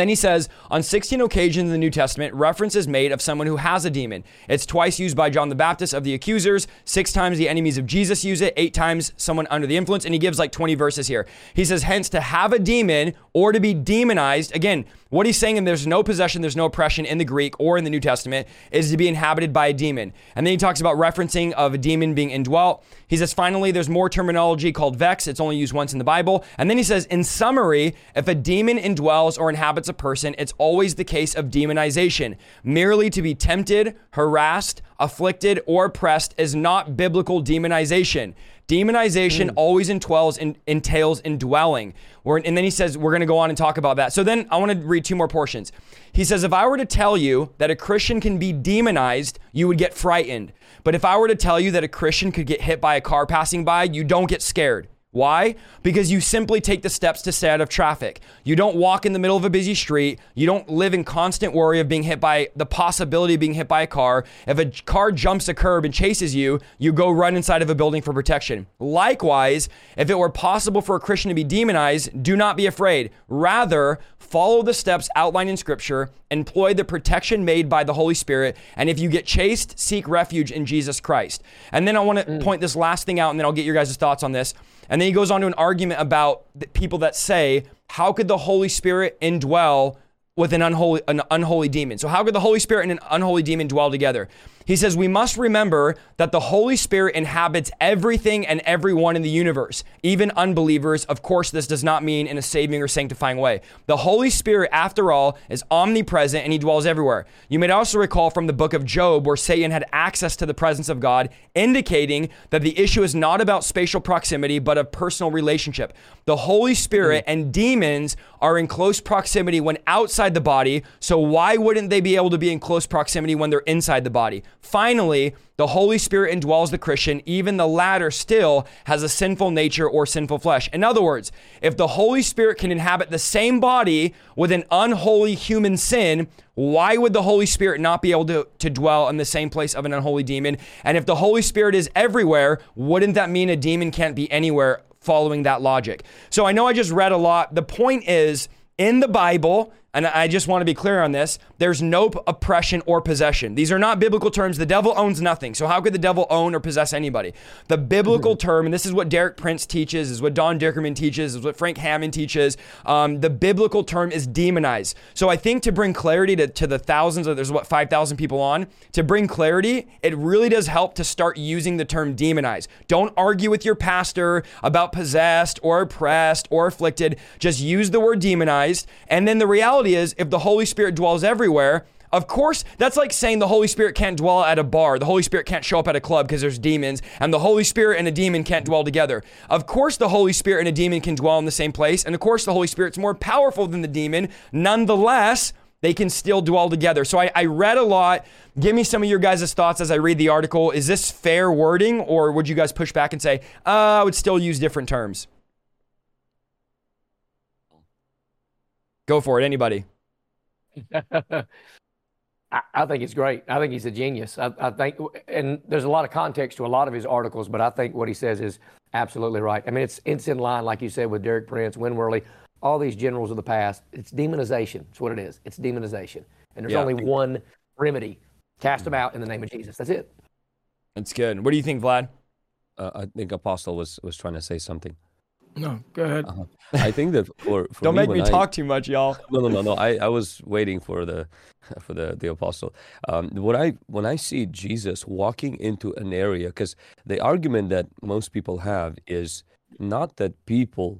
Then he says, on 16 occasions in the New Testament, reference is made of someone who has a demon. It's twice used by John the Baptist of the accusers, six times the enemies of Jesus use it, eight times someone under the influence, and he gives like 20 verses here. He says, hence, to have a demon or to be demonized, again, what he's saying, and there's no possession, there's no oppression in the Greek or in the New Testament, is to be inhabited by a demon. And then he talks about referencing of a demon being indwelt. He says, finally, there's more terminology called vex. It's only used once in the Bible. And then he says, in summary, if a demon indwells or inhabits a person, it's always the case of demonization. Merely to be tempted, harassed, afflicted, or oppressed is not biblical demonization. Demonization mm. always entails, in, entails indwelling. We're, and then he says, we're going to go on and talk about that. So then I want to read two more portions. He says, if I were to tell you that a Christian can be demonized, you would get frightened. But if I were to tell you that a Christian could get hit by a car passing by, you don't get scared. Why? Because you simply take the steps to stay out of traffic. You don't walk in the middle of a busy street. You don't live in constant worry of being hit by the possibility of being hit by a car. If a car jumps a curb and chases you, you go run inside of a building for protection. Likewise, if it were possible for a Christian to be demonized, do not be afraid. Rather, follow the steps outlined in Scripture, employ the protection made by the Holy Spirit, and if you get chased, seek refuge in Jesus Christ. And then I want to mm. point this last thing out, and then I'll get your guys' thoughts on this. And then he goes on to an argument about people that say, how could the Holy Spirit indwell with an unholy, an unholy demon? So, how could the Holy Spirit and an unholy demon dwell together? He says, We must remember that the Holy Spirit inhabits everything and everyone in the universe, even unbelievers. Of course, this does not mean in a saving or sanctifying way. The Holy Spirit, after all, is omnipresent and he dwells everywhere. You may also recall from the book of Job where Satan had access to the presence of God, indicating that the issue is not about spatial proximity, but a personal relationship. The Holy Spirit mm-hmm. and demons are in close proximity when outside the body, so why wouldn't they be able to be in close proximity when they're inside the body? Finally, the Holy Spirit indwells the Christian, even the latter still has a sinful nature or sinful flesh. In other words, if the Holy Spirit can inhabit the same body with an unholy human sin, why would the Holy Spirit not be able to, to dwell in the same place of an unholy demon? And if the Holy Spirit is everywhere, wouldn't that mean a demon can't be anywhere following that logic? So I know I just read a lot. The point is, in the Bible, and I just want to be clear on this. There's no oppression or possession. These are not biblical terms. The devil owns nothing. So, how could the devil own or possess anybody? The biblical mm-hmm. term, and this is what Derek Prince teaches, is what Don Dickerman teaches, is what Frank Hammond teaches. Um, the biblical term is demonize. So, I think to bring clarity to, to the thousands of, there's what, 5,000 people on, to bring clarity, it really does help to start using the term demonize. Don't argue with your pastor about possessed or oppressed or afflicted. Just use the word demonized. And then the reality reality is, if the Holy Spirit dwells everywhere, of course, that's like saying the Holy Spirit can't dwell at a bar. The Holy Spirit can't show up at a club because there's demons, and the Holy Spirit and a demon can't dwell together. Of course, the Holy Spirit and a demon can dwell in the same place, and of course, the Holy Spirit's more powerful than the demon. Nonetheless, they can still dwell together. So I, I read a lot. Give me some of your guys' thoughts as I read the article. Is this fair wording, or would you guys push back and say, uh, I would still use different terms? Go for it, anybody. I, I think it's great. I think he's a genius. I, I think, and there's a lot of context to a lot of his articles, but I think what he says is absolutely right. I mean, it's it's in line, like you said, with Derek Prince, Win Worley, all these generals of the past. It's demonization. It's what it is. It's demonization, and there's Yeah. only one remedy: cast them out in the name of Jesus. That's it. That's good. What do you think, Vlad? Uh, I think Apostle was was trying to say something. No, go ahead. Uh-huh. I think that for, for Don't me, make me I- talk too much, y'all. no no no no I, I was waiting for the for the the apostle um what i when i see jesus walking into an area because the argument that most people have is not that people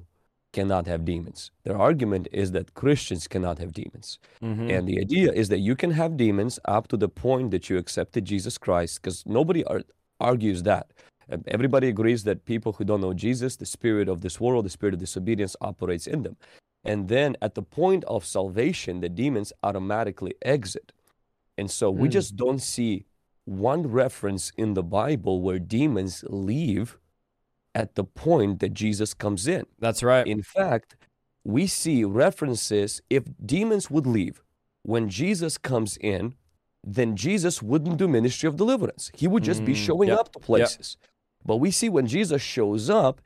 cannot have demons their argument is that christians cannot have demons Mm-hmm. and the idea is that you can have demons up to the point that you accepted jesus christ because nobody ar- argues that everybody agrees that people who don't know jesus the spirit of this world the spirit of disobedience operates in them and then at the point of salvation, the demons automatically exit. And so we Mm. just don't see one reference in the Bible where demons leave at the point that Jesus comes in. That's right. In fact, we see references if demons would leave when Jesus comes in, then Jesus wouldn't do ministry of deliverance. He would just be Mm, showing yep, up to places. But we see when Jesus shows up,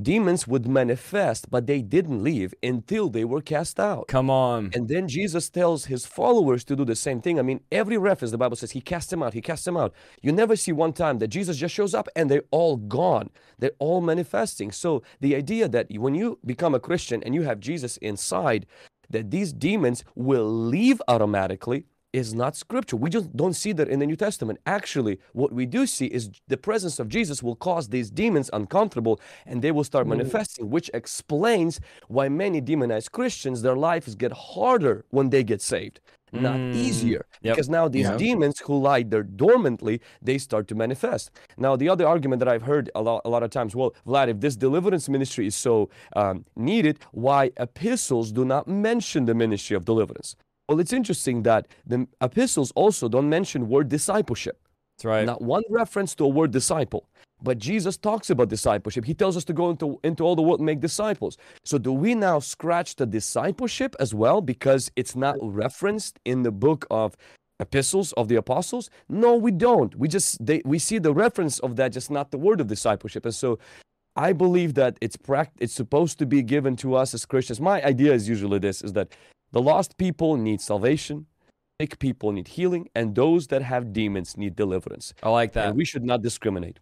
demons would manifest, but they didn't leave until they were cast out. Come on. And then Jesus tells his followers to do the same thing. I mean, every reference, the Bible says he cast them out, he cast them out. You never see one time that Jesus just shows up and they're all gone. They're all manifesting. So the idea that when you become a Christian and you have Jesus inside, that these demons will leave automatically is not scripture. We just don't see that in the New Testament. Actually, what we do see is the presence of Jesus will cause these demons uncomfortable and they will start manifesting, which explains why many demonized Christians, their lives get harder when they get saved, not Mm, easier. yep. Because now these Yeah. demons who lie there dormantly, they start to manifest. Now, the other argument that I've heard a lot, a lot of times, well, Vlad, if this deliverance ministry is so um, needed, why epistles do not mention the ministry of deliverance? Well, it's interesting that the epistles also don't mention word discipleship. That's right. Not one reference to a word disciple. But Jesus talks about discipleship. He tells us to go into, into all the world and make disciples. So do we now scratch the discipleship as well because it's not referenced in the book of epistles of the apostles? No, we don't. We just they, we see the reference of that, just not the word of discipleship. And so I believe that it's pract- it's supposed to be given to us as Christians. My idea is usually this is that the lost people need salvation, sick people need healing, and those that have demons need deliverance. I like that. And we should not discriminate.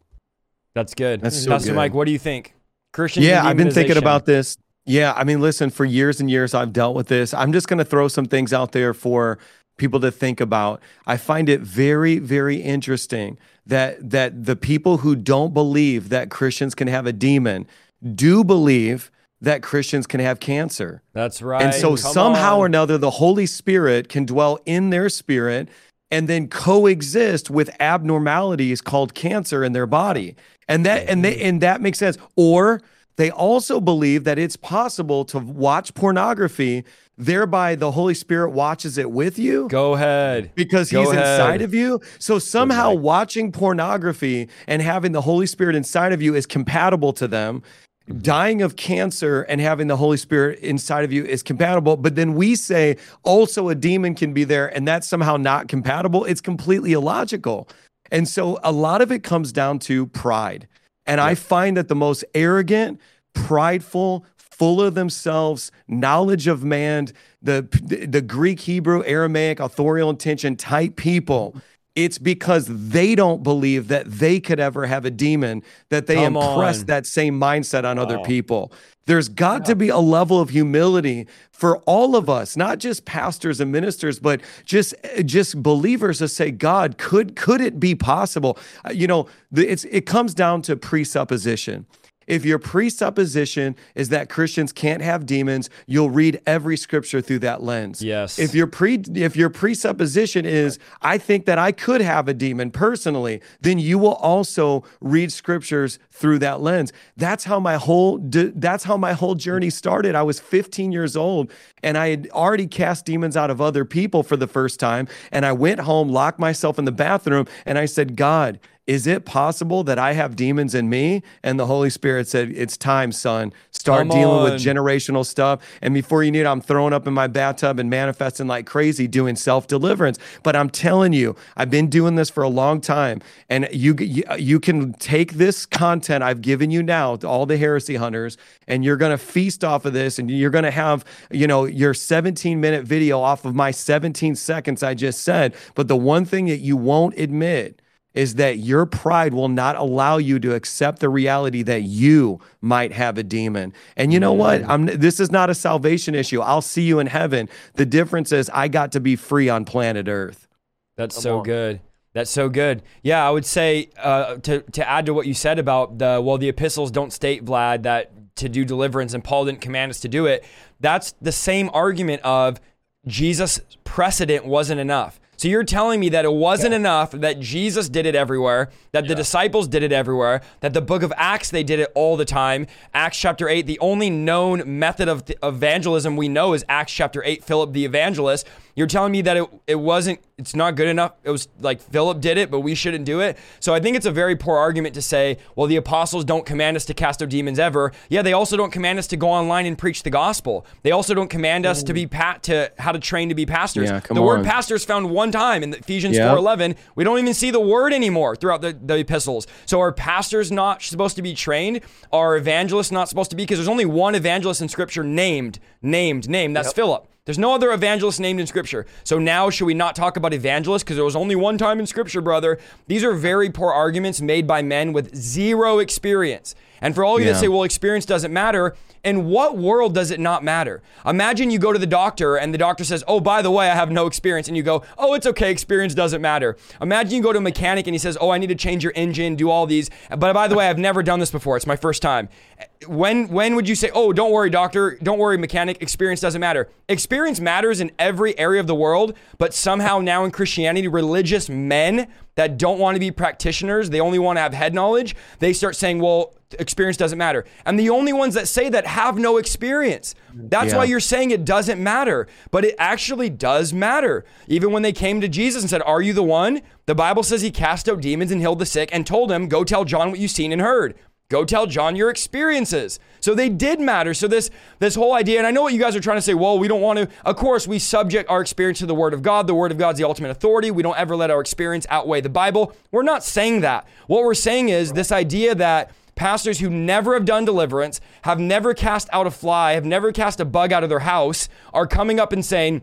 That's good. That's so Pastor good. Mike, what do you think? Christian Yeah, I've been thinking about this. Yeah, I mean, listen, for years and years, I've dealt with this. I'm just going to throw some things out there for people to think about. I find it very, very interesting that that the people who don't believe that Christians can have a demon do believe that Christians can have cancer. That's right. And so Come somehow or another, the Holy Spirit can dwell in their spirit and then coexist with abnormalities called cancer in their body. And that and they mm-hmm. and that makes sense. Or they also believe that it's possible to watch pornography, thereby the Holy Spirit watches it with you Go ahead. because Go he's ahead. inside of you. So somehow watching pornography and having the Holy Spirit inside of you is compatible to them. Mm-hmm. Dying of cancer and having the Holy Spirit inside of you is compatible. But then we say also a demon can be there and that's somehow not compatible. It's completely illogical. And so a lot of it comes down to pride. And I find that the most arrogant, prideful, full of themselves, knowledge of man, the the Greek, Hebrew, Aramaic, authorial intention type people. It's because they don't believe that they could ever have a demon, that they Come impress on. that same mindset on other people. There's got to be a level of humility for all of us, not just pastors and ministers, but just just believers to say, God, could could it be possible? Uh, You know, the, it's it comes down to presupposition. If your presupposition is that Christians can't have demons, you'll read every scripture through that lens. Yes. If your pre if your presupposition is I think that I could have a demon personally, then you will also read scriptures through that lens. That's how my whole that's how my whole journey started. I was 15 years old and I had already cast demons out of other people for the first time and I went home, locked myself in the bathroom and I said, "God, is it possible that I have demons in me? And the Holy Spirit said, It's time, son. Start Come dealing on. with generational stuff. And before you need it, I'm throwing up in my bathtub and manifesting like crazy, doing self deliverance. But I'm telling you, I've been doing this for a long time. And you, you, uh, you can take this content I've given you now to all the heresy hunters, and you're going to feast off of this. And you're going to have, you know, your 17 minute video off of my 17 seconds I just said. But the one thing that you won't admit is that your pride will not allow you to accept the reality that you might have a demon. And you know what? I'm this is not a salvation issue. I'll see you in heaven. The difference is I got to be free on planet Earth. That's so good. That's so good. Yeah, I would say uh, to to add to what you said about the well, the epistles don't state Vlad that to do deliverance, and Paul didn't command us to do it. That's the same argument of Jesus' precedent wasn't enough. So you're telling me that it wasn't enough that Jesus did it everywhere, that the disciples did it everywhere, that the book of Acts they did it all the time. Acts chapter 8, the only known method of th- evangelism we know is Acts chapter 8, Philip the evangelist. You're telling me that it, it wasn't, it's not good enough. It was like Philip did it, but we shouldn't do it. So I think it's a very poor argument to say, well, the apostles don't command us to cast out demons ever. Yeah, they also don't command us to go online and preach the gospel. They also don't command us to be pat to how to train to be pastors. Yeah, come the word on. pastor is found one time in Ephesians Yeah. 4:11. We don't even see the word anymore throughout the, the epistles. So are pastors not supposed to be trained? Are evangelists not supposed to be? Because there's only one evangelist in scripture named, named, named. That's Philip. There's no other evangelist named in scripture. So now should we not talk about evangelists because there was only one time in scripture, brother? These are very poor arguments made by men with zero experience. And for all you Yeah. that say, well, experience doesn't matter, in what world does it not matter? Imagine you go to the doctor and the doctor says, oh, by the way, I have no experience. And you go, oh, it's okay, experience doesn't matter. Imagine you go to a mechanic and he says, oh, I need to change your engine, do all these. But by the way, I've never done this before. It's my first time. When when would you say, oh, don't worry, doctor, don't worry, mechanic, experience doesn't matter? Experience matters in every area of the world, but somehow now in Christianity, religious men that don't want to be practitioners, they only want to have head knowledge, they start saying, well, experience doesn't matter. And the only ones that say that have no experience. That's Yeah. why you're saying it doesn't matter, but it actually does matter. Even when they came to Jesus and said, Are you the one? The Bible says he cast out demons and healed the sick and told him, Go tell John what you've seen and heard. Go tell John your experiences. So they did matter. So this this whole idea, and I know what you guys are trying to say. Well, we don't want to. Of course, we subject our experience to the Word of God. The Word of God's the ultimate authority. We don't ever let our experience outweigh the Bible. We're not saying that. What we're saying is this idea that pastors who never have done deliverance, have never cast out a fly, have never cast a bug out of their house, are coming up and saying,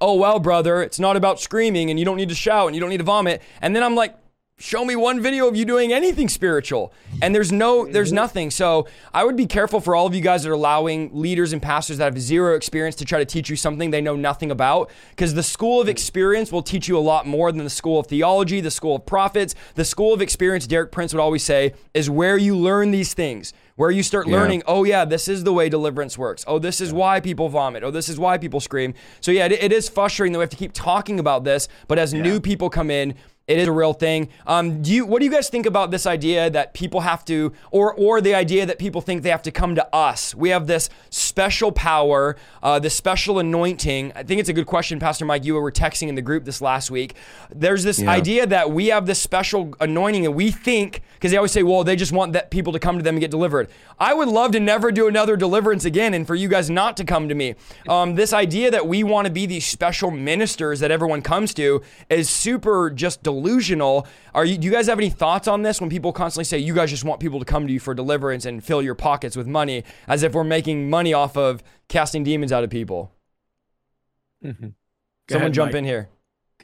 "Oh well, brother, it's not about screaming, and you don't need to shout, and you don't need to vomit." And then I'm like show me one video of you doing anything spiritual. And there's no there's mm-hmm. nothing. So i would be careful for all of you guys that are allowing leaders and pastors that have zero experience to try to teach you something they know nothing about. Because the school of experience will teach you a lot more than the school of theology the school of prophets. The school of experience derek prince would always say is where you learn these things. Where you start Yeah. learning oh yeah this is the way deliverance works. Oh this is why people vomit. Oh this is why people scream. So yeah it, it is frustrating that we have to keep talking about this. But as new people come in it is a real thing. Um, do you? What do you guys think about this idea that people have to, or or the idea that people think they have to come to us? We have this special power, uh, this special anointing. I think it's a good question, Pastor Mike. You were texting in the group this last week. There's this Yeah. idea that we have this special anointing, and we think because they always say, well, they just want that people to come to them and get delivered. I would love to never do another deliverance again, and for you guys not to come to me. Um, this idea that we want to be these special ministers that everyone comes to is super just delusional. Are you? Do you guys have any thoughts on this? When people constantly say you guys just want people to come to you for deliverance and fill your pockets with money, as if we're making money off of casting demons out of people. Mm-hmm. Someone ahead, jump Mike. in here.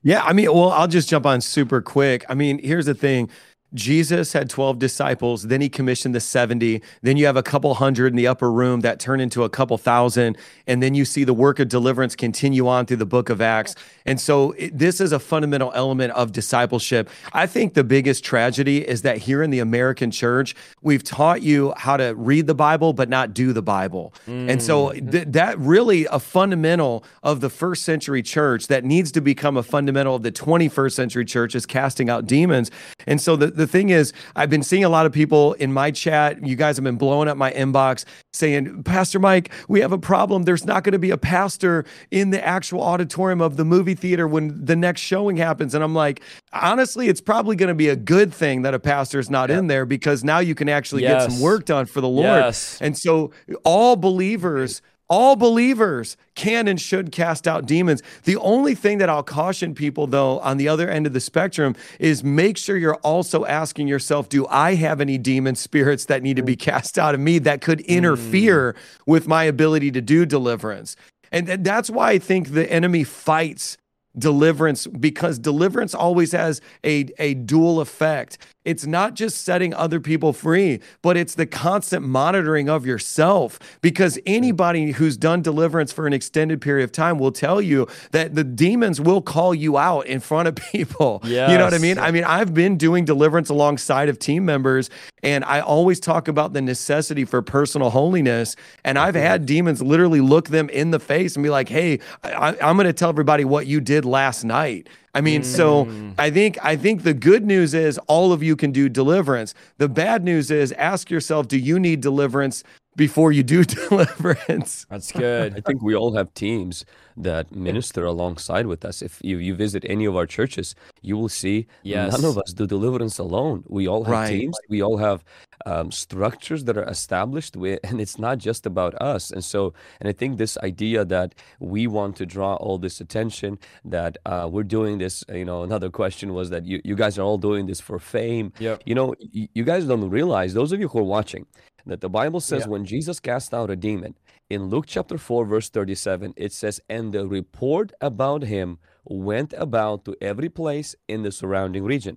Yeah, I mean, well, I'll just jump on super quick. I mean, here's the thing. Jesus had 12 disciples, then he commissioned the 70. Then you have a couple hundred in the upper room that turn into a couple thousand. And then you see the work of deliverance continue on through the book of Acts. And so it, this is a fundamental element of discipleship. I think the biggest tragedy is that here in the American church, we've taught you how to read the Bible, but not do the Bible. Mm. And so th- that really a fundamental of the first century church that needs to become a fundamental of the 21st century church is casting out demons. And so the, the thing is, I've been seeing a lot of people in my chat. You guys have been blowing up my inbox saying, Pastor Mike, we have a problem. There's not going to be a pastor in the actual auditorium of the movie theater when the next showing happens. And I'm like, honestly, it's probably going to be a good thing that a pastor is not in there because now you can actually yes. get some work done for the Lord. Yes. And so all believers all believers can and should cast out demons. The only thing that I'll caution people, though, on the other end of the spectrum is make sure you're also asking yourself, do I have any demon spirits that need to be cast out of me that could interfere mm. with my ability to do deliverance? And that's why I think the enemy fights deliverance because deliverance always has a, a dual effect. It's not just setting other people free, but it's the constant monitoring of yourself. Because anybody who's done deliverance for an extended period of time will tell you that the demons will call you out in front of people. Yes. You know what I mean? I mean, I've been doing deliverance alongside of team members, and I always talk about the necessity for personal holiness. And I've had demons literally look them in the face and be like, hey, I, I'm going to tell everybody what you did last night. I mean, mm. so I think I think the good news is all of you can do deliverance. The bad news is ask yourself, do you need deliverance before you do deliverance? That's good. I think we all have teams that minister alongside with us. If you, you visit any of our churches, you will see yes. none of us do deliverance alone. We all have right. teams. We all have um, structures that are established, with, and it's not just about us. And so, and I think this idea that we want to draw all this attention, that uh, we're doing this. You know, another question was that you, you guys are all doing this for fame. Yeah. You know, you, you guys don't realize those of you who are watching that the Bible says yeah. when Jesus cast out a demon in Luke chapter 4, verse 37, it says, And the report about him went about to every place in the surrounding region.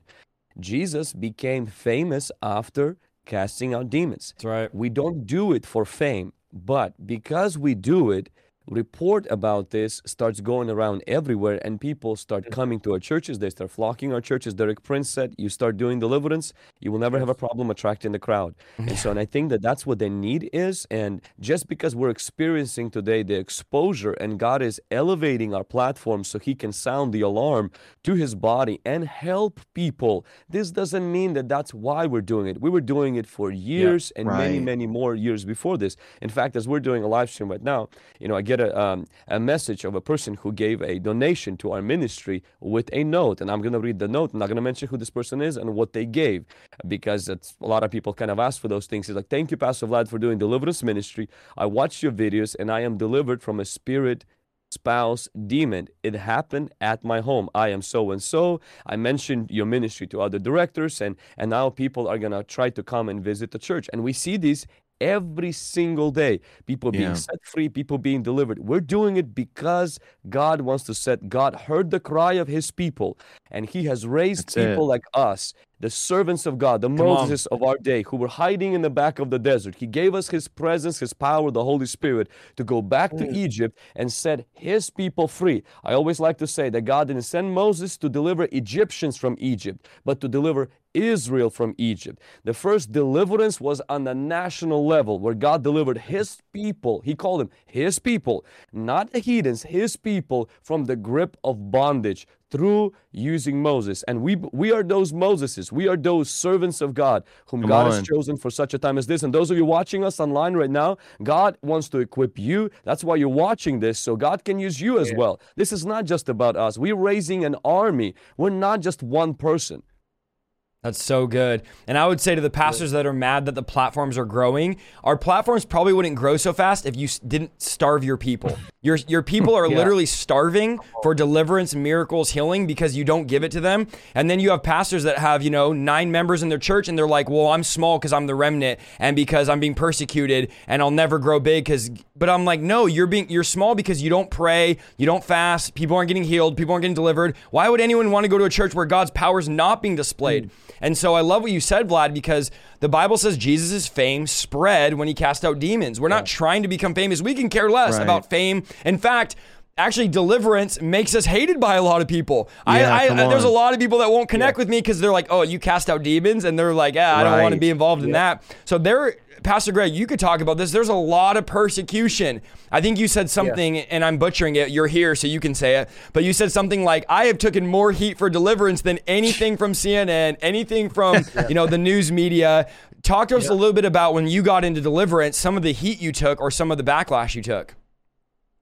Jesus became famous after casting out demons. That's right. We don't do it for fame, but because we do it, report about this starts going around everywhere and people start mm-hmm. coming to our churches. They start flocking our churches. Derek prince said you start doing deliverance you will never have a problem attracting the crowd. Mm-hmm. And so and i think that that's what the need is. And just because we're experiencing today the exposure and god is elevating our platform so he can sound the alarm to his body and help people this doesn't mean that that's why we're doing it. We were doing it for years yeah, and right. many many more years before this. In fact as we're doing a live stream right now you know i get a, um, a message of a person who gave a donation to our ministry with a note. And I'm going to read the note. I'm not going to mention who this person is and what they gave because it's, a lot of people kind of ask for those things. He's like, Thank you, Pastor Vlad, for doing deliverance ministry. I watched your videos and I am delivered from a spirit spouse demon. It happened at my home. I am so and so. I mentioned your ministry to other directors, and, and now people are to try to come and visit the church. And we see these every single day. People being yeah. set free, people being delivered. We're doing it because God wants to set, God heard the cry of his people, and he has raised That's people it. like us the servants of God, the Come Moses on. of our day, who were hiding in the back of the desert. He gave us His presence, His power, the Holy Spirit to go back to mm. Egypt and set His people free. I always like to say that God didn't send Moses to deliver Egyptians from Egypt, but to deliver Israel from Egypt. The first deliverance was on the national level where God delivered His people. He called them His people, not the heathens, His people from the grip of bondage through using Moses. And we we are those Moseses. We are those servants of God whom Come God on. has chosen for such a time as this. And those of you watching us online right now, God wants to equip you. That's why you're watching this, so God can use you as yeah. well. This is not just about us. We're raising an army. We're not just one person. That's so good. And I would say to the pastors that are mad that the platforms are growing, our platforms probably wouldn't grow so fast if you didn't starve your people. Your your people are Yeah. literally starving for deliverance, miracles, healing because you don't give it to them. And then you have pastors that have, you know, nine members in their church and they're like, "Well, I'm small cuz I'm the remnant and because I'm being persecuted and I'll never grow big cuz but I'm like, "No, you're being you're small because you don't pray, you don't fast, people aren't getting healed, people aren't getting delivered. Why would anyone want to go to a church where God's power is not being displayed?" Mm. And so I love what you said, Vlad, because the Bible says Jesus' fame spread when he cast out demons. We're not trying to become famous. We can care less Right. about fame. In fact, actually, deliverance makes us hated by a lot of people. Yeah, I, I, there's a lot of people that won't connect with me because they're like, "Oh, you cast out demons," and they're like, "Yeah, I don't want to be involved in that." So there, Pastor Greg, you could talk about this. There's a lot of persecution. I think you said something, and I'm butchering it. You're here, so you can say it. But you said something like, "I have taken more heat for deliverance than anything from CNN, anything from you know the news media." Talk to us a little bit about when you got into deliverance, some of the heat you took, or some of the backlash you took.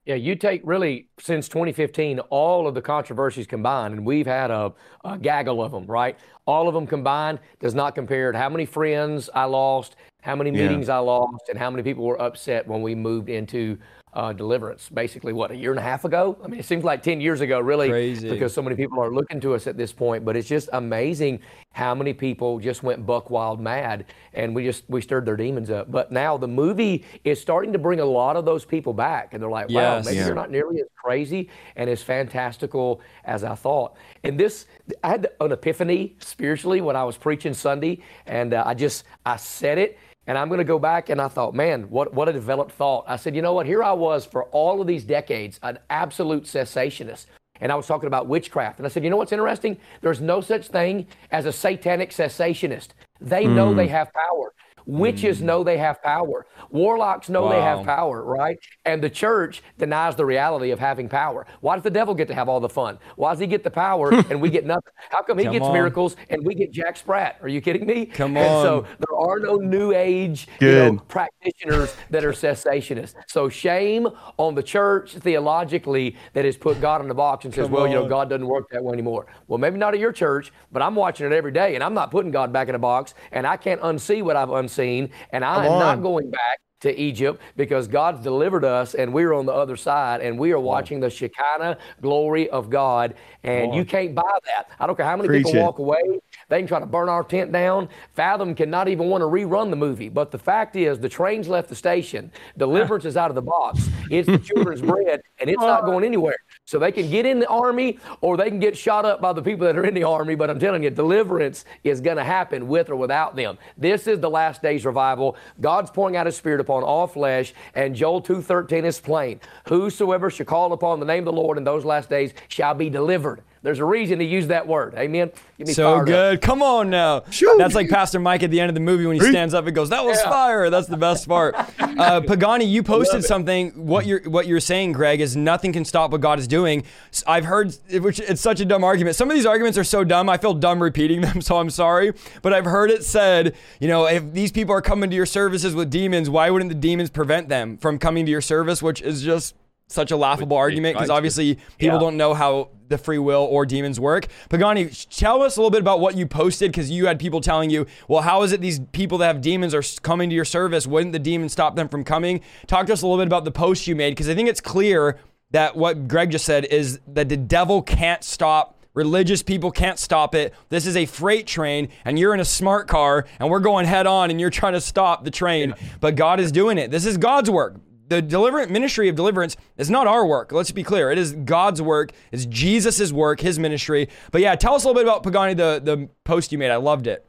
Yeah, you take really since 2015 all of the controversies combined, and we've had a, a gaggle of them, right? All of them combined does not compare to how many friends I lost, how many Yeah. meetings I lost, and how many people were upset when we moved into uh, deliverance. Basically, what a year and a half ago. I mean, it seems like 10 years ago, really, Crazy. because so many people are looking to us at this point. But it's just amazing how many people just went buck wild mad, and we just we stirred their demons up. But now the movie is starting to bring a lot of those people back, and they're like, wow, Yes. maybe Yeah. they're not nearly as crazy and as fantastical as I thought. And this, I had an epiphany spiritually when I was preaching Sunday, and uh, I just I said it. And I'm going to go back and I thought, man, what, what a developed thought. I said, you know what? Here I was for all of these decades, an absolute cessationist. And I was talking about witchcraft. And I said, you know what's interesting? There's no such thing as a satanic cessationist. They know they hmm. have power. Witches mm. know they have power. Warlocks know they have power, right? And the church denies the reality of having power. Why does the devil get to have all the fun? Why does he get the power and we get nothing? How come he Come gets on. miracles and we get Jack Sprat? Are you kidding me? Come And so there are no new age you know, practitioners that are cessationists. So shame on the church theologically that has put God in the box and says, Come well, you know. God doesn't work that way anymore. Well, maybe not at your church, but I'm watching it every day and I'm not putting God back in a box and I can't unsee what I've unseen and I Come am not going back to Egypt because God's delivered us and we're on the other side and we are watching the Shekinah glory of God and you can't buy that. I don't care how many Preach people it. walk away. They can try to burn our tent down. Fathom cannot even want to rerun the movie. But the fact is, the train's left the station. Deliverance is out of the box. It's the children's bread, and it's not going anywhere. So they can get in the army or they can get shot up by the people that are in the army. But I'm telling you, deliverance is going to happen with or without them. This is the last days revival. God's pouring out His Spirit upon all flesh, and Joel 2:13 is plain. Whosoever shall call upon the name of the Lord in those last days shall be delivered. There's a reason to use that word. Amen. So fired up. good. Come on now. Shoo. That's like Pastor Mike at the end of the movie when he stands up and goes, "That was Yeah. fire." That's the best part. Uh, Pagani, you posted something. What you're what you're saying, Greg, is nothing can stop what God is doing. I've heard, which it's such a dumb argument. Some of these arguments are so dumb. I feel dumb repeating them, so I'm sorry. But I've heard it said, you know, if these people are coming to your services with demons, why wouldn't the demons prevent them from coming to your service? Which is just such a laughable argument because to. obviously people Yeah. don't know how the free will or demons work. Pagani, tell us a little bit about what you posted because you had people telling you, well, how is it these people that have demons are coming to your service? Wouldn't the demons stop them from coming? Talk to us a little bit about the post you made because I think it's clear that what Greg just said is that the devil can't stop. Religious people can't stop it. This is a freight train, and you're in a smart car, and we're going head on, and you're trying to stop the train. But God is doing it. This is God's work the deliverance ministry of deliverance is not our work. Let's be clear. It is God's work. It's Jesus' work, his ministry. But yeah, tell us a little bit about Pagani, the, the post you made. I loved it.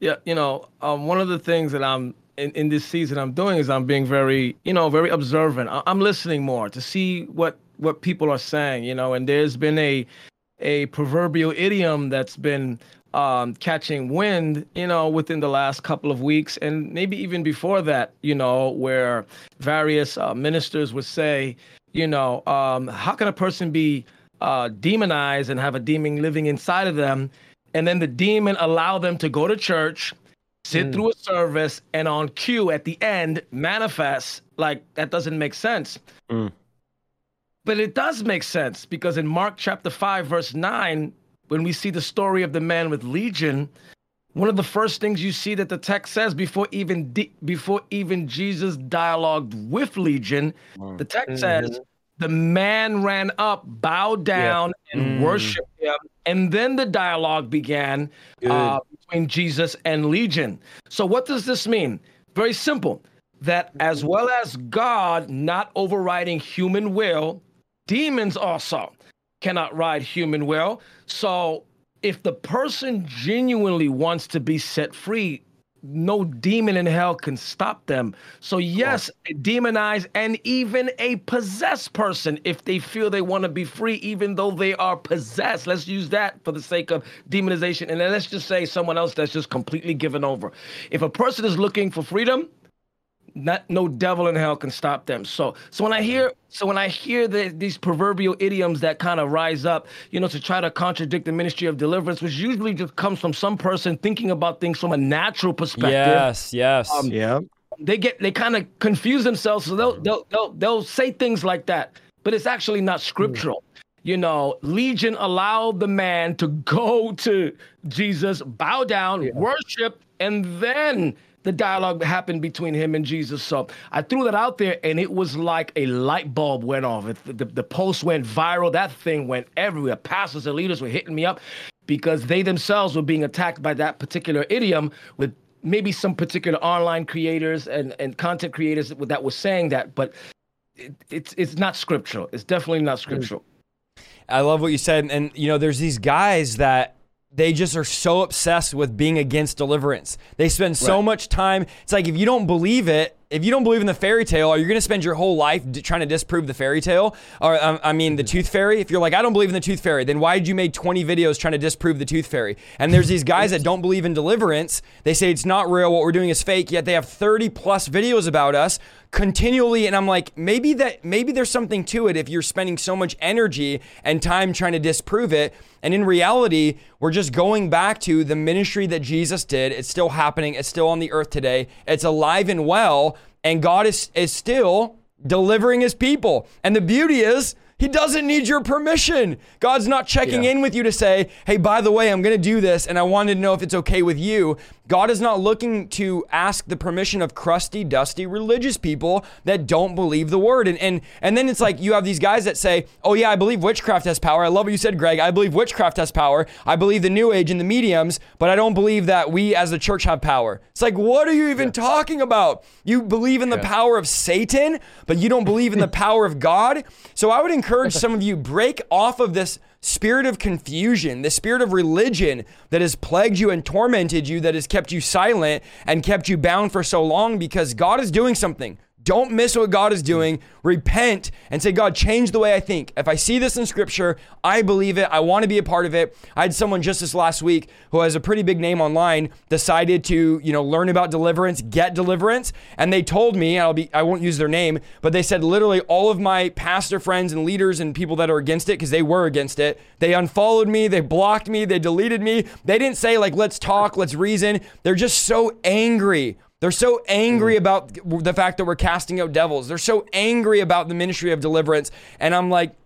Yeah, you know, um, one of the things that I'm in, in this season I'm doing is I'm being very, you know, very observant. I- I'm listening more to see what what people are saying, you know, and there's been a a proverbial idiom that's been um, catching wind, you know, within the last couple of weeks, and maybe even before that, you know, where various uh, ministers would say, you know, um, how can a person be uh, demonized and have a demon living inside of them, and then the demon allow them to go to church, sit through a service, and on cue at the end manifest? Like that doesn't make sense. But it does make sense because in Mark chapter 5, verse 9, when we see the story of the man with legion, one of the first things you see that the text says before even de- before even Jesus dialogued with legion, the text says, the man ran up, bowed down, and Mm. worshiped him. And then the dialogue began uh, between Jesus and Legion. So, what does this mean? Very simple that as well as God not overriding human will, demons also cannot ride human well. So, if the person genuinely wants to be set free, no demon in hell can stop them. So, yes, a demonized and even a possessed person, if they feel they want to be free, even though they are possessed, let's use that for the sake of demonization. And then let's just say someone else that's just completely given over. If a person is looking for freedom, not no devil in hell can stop them. So so when I hear so when I hear the, these proverbial idioms that kind of rise up, you know, to try to contradict the ministry of deliverance, which usually just comes from some person thinking about things from a natural perspective. Yes, yes. Um, yeah. They get they kind of confuse themselves, so they'll mm. they'll they'll they'll say things like that, but it's actually not scriptural. Mm. You know, Legion allowed the man to go to Jesus, bow down, worship, and then the dialogue happened between him and Jesus. So I threw that out there, and it was like a light bulb went off. It, the, the post went viral. That thing went everywhere. Pastors and leaders were hitting me up because they themselves were being attacked by that particular idiom with maybe some particular online creators and, and content creators that were saying that, but it, it's it's not scriptural. It's definitely not mm. scriptural. I love what you said. And, you know, there's these guys that they just are so obsessed with being against deliverance. They spend so Right. much time. It's like if you don't believe it, if you don't believe in the fairy tale, are you going to spend your whole life d- trying to disprove the fairy tale? Or, um, I mean, the tooth fairy? If you're like, I don't believe in the tooth fairy, then why did you make 20 videos trying to disprove the tooth fairy? And there's these guys that don't believe in deliverance. They say it's not real. What we're doing is fake. Yet they have 30 plus videos about us continually. And I'm like, maybe that, maybe there's something to it if you're spending so much energy and time trying to disprove it. And in reality, we're just going back to the ministry that Jesus did. It's still happening. It's still on the earth today. It's alive and well. And God is, is still delivering his people. And the beauty is, he doesn't need your permission. God's not checking in with you to say, hey, by the way, I'm going to do this and I wanted to know if it's okay with you. God is not looking to ask the permission of crusty, dusty religious people that don't believe the word. And, and, and then it's like you have these guys that say, oh, yeah, I believe witchcraft has power. I love what you said, Greg. I believe witchcraft has power. I believe the new age and the mediums, but I don't believe that we as the church have power. It's like, what are you even talking about? You believe in the power of Satan, but you don't believe in the power of God. So I would encourage some of you break off of this spirit of confusion, the spirit of religion that has plagued you and tormented you, that has kept you silent and kept you bound for so long because God is doing something. Don't miss what God is doing. Repent and say, God, change the way I think. If I see this in scripture, I believe it. I want to be a part of it. I had someone just this last week who has a pretty big name online decided to, you know, learn about deliverance, get deliverance. And they told me, I'll be, I won't use their name, but they said literally all of my pastor friends and leaders and people that are against it, because they were against it, they unfollowed me, they blocked me, they deleted me. They didn't say, like, let's talk, let's reason. They're just so angry they're so angry about the fact that we're casting out devils. They're so angry about the ministry of deliverance. And I'm like,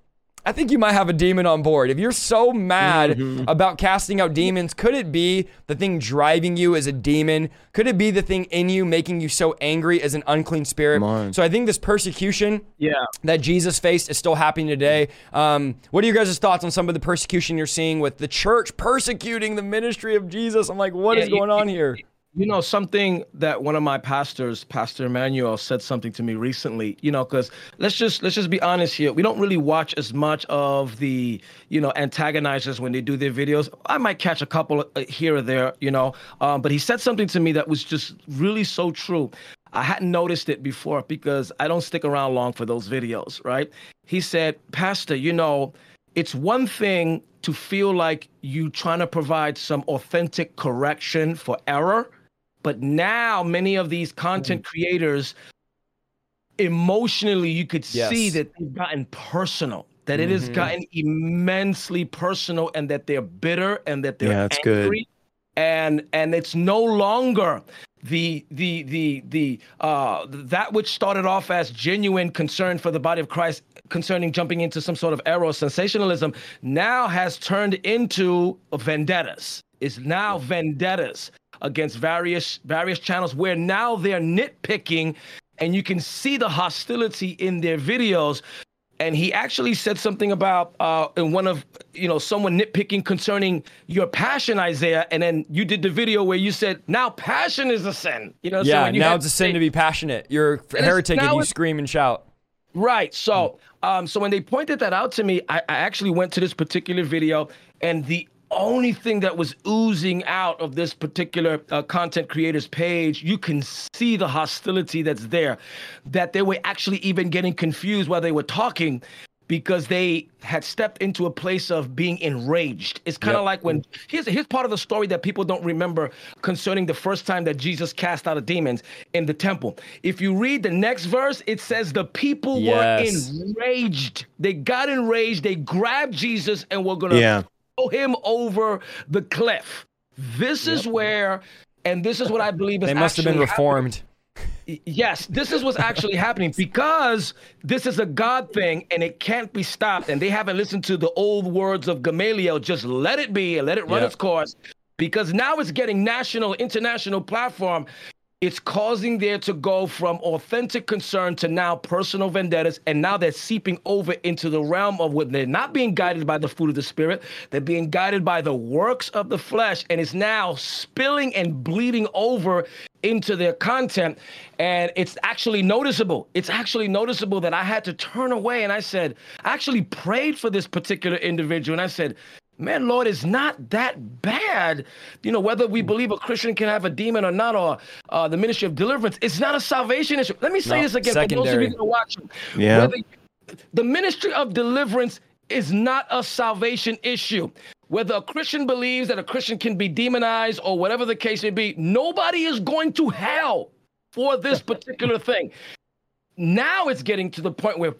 I think you might have a demon on board. If you're so mad about casting out demons, could it be the thing driving you as a demon? Could it be the thing in you making you so angry as an unclean spirit? So I think this persecution Yeah. that Jesus faced is still happening today. Um, what are you guys' thoughts on some of the persecution you're seeing with the church persecuting the ministry of Jesus? I'm like, what is Yeah, you- going on here? You know, something that one of my pastors, Pastor Emmanuel, said something to me recently, you know, because let's just let's just be honest here. We don't really watch as much of the, you know, antagonizers when they do their videos. I might catch a couple uh, here or there, you know. Um, but he said something to me that was just really so true. I hadn't noticed it before because I don't stick around long for those videos, right? He said, Pastor, you know, it's one thing to feel like you trying to provide some authentic correction for error but now many of these content creators emotionally you could Yes. see that they've gotten personal that it has gotten immensely personal and that they're bitter and that they're Yeah, that's good. and and it's no longer the the the the uh that which started off as genuine concern for the body of Christ concerning jumping into some sort of error or sensationalism now has turned into vendettas. Is now vendettas against various various channels where now they're nitpicking and you can see the hostility in their videos and he actually said something about uh, in one of you know someone nitpicking concerning your passion, Isaiah, and then you did the video where you said now passion is a sin. You know, yeah, so now it's a sin to be passionate. You're a heretic and you scream and shout. Right. So, um, so when they pointed that out to me, I, I actually went to this particular video, and the only thing that was oozing out of this particular uh, content creator's page, you can see the hostility that's there. That they were actually even getting confused while they were talking because they had stepped into a place of being enraged. It's kind of Yep. like when here's here's part of the story that people don't remember concerning the first time that Jesus cast out of demons in the temple. If you read the next verse, it says the people Yes. were enraged. They got enraged. They grabbed Jesus and were gonna Yeah. Throw him over the cliff. This is where, and this is what I believe is They must have been actually happening. reformed. Yes, this is what's actually happening because this is a God thing and it can't be stopped. And they haven't listened to the old words of Gamaliel. Just let it be and let it run Yeah. its course. Because now it's getting national, international platform. It's causing there to go from authentic concern to now personal vendettas, and now they're seeping over into the realm of what they're not being guided by the fruit of the spirit. They're being guided by the works of the flesh, and it's now spilling and bleeding over into their content. And it's actually noticeable. It's actually noticeable that I had to turn away and I said, I actually prayed for this particular individual, and I said, Man, Lord, it's not that bad. You know, whether we believe a Christian can have a demon or not, or uh, the ministry of deliverance, it's not a salvation issue. Let me say No, this again for those of you that are watching. Yeah. Whether- the ministry of deliverance is not a salvation issue. Whether a Christian believes that a Christian can be demonized or whatever the case may be, nobody is going to hell for this particular thing. Now it's getting to the point where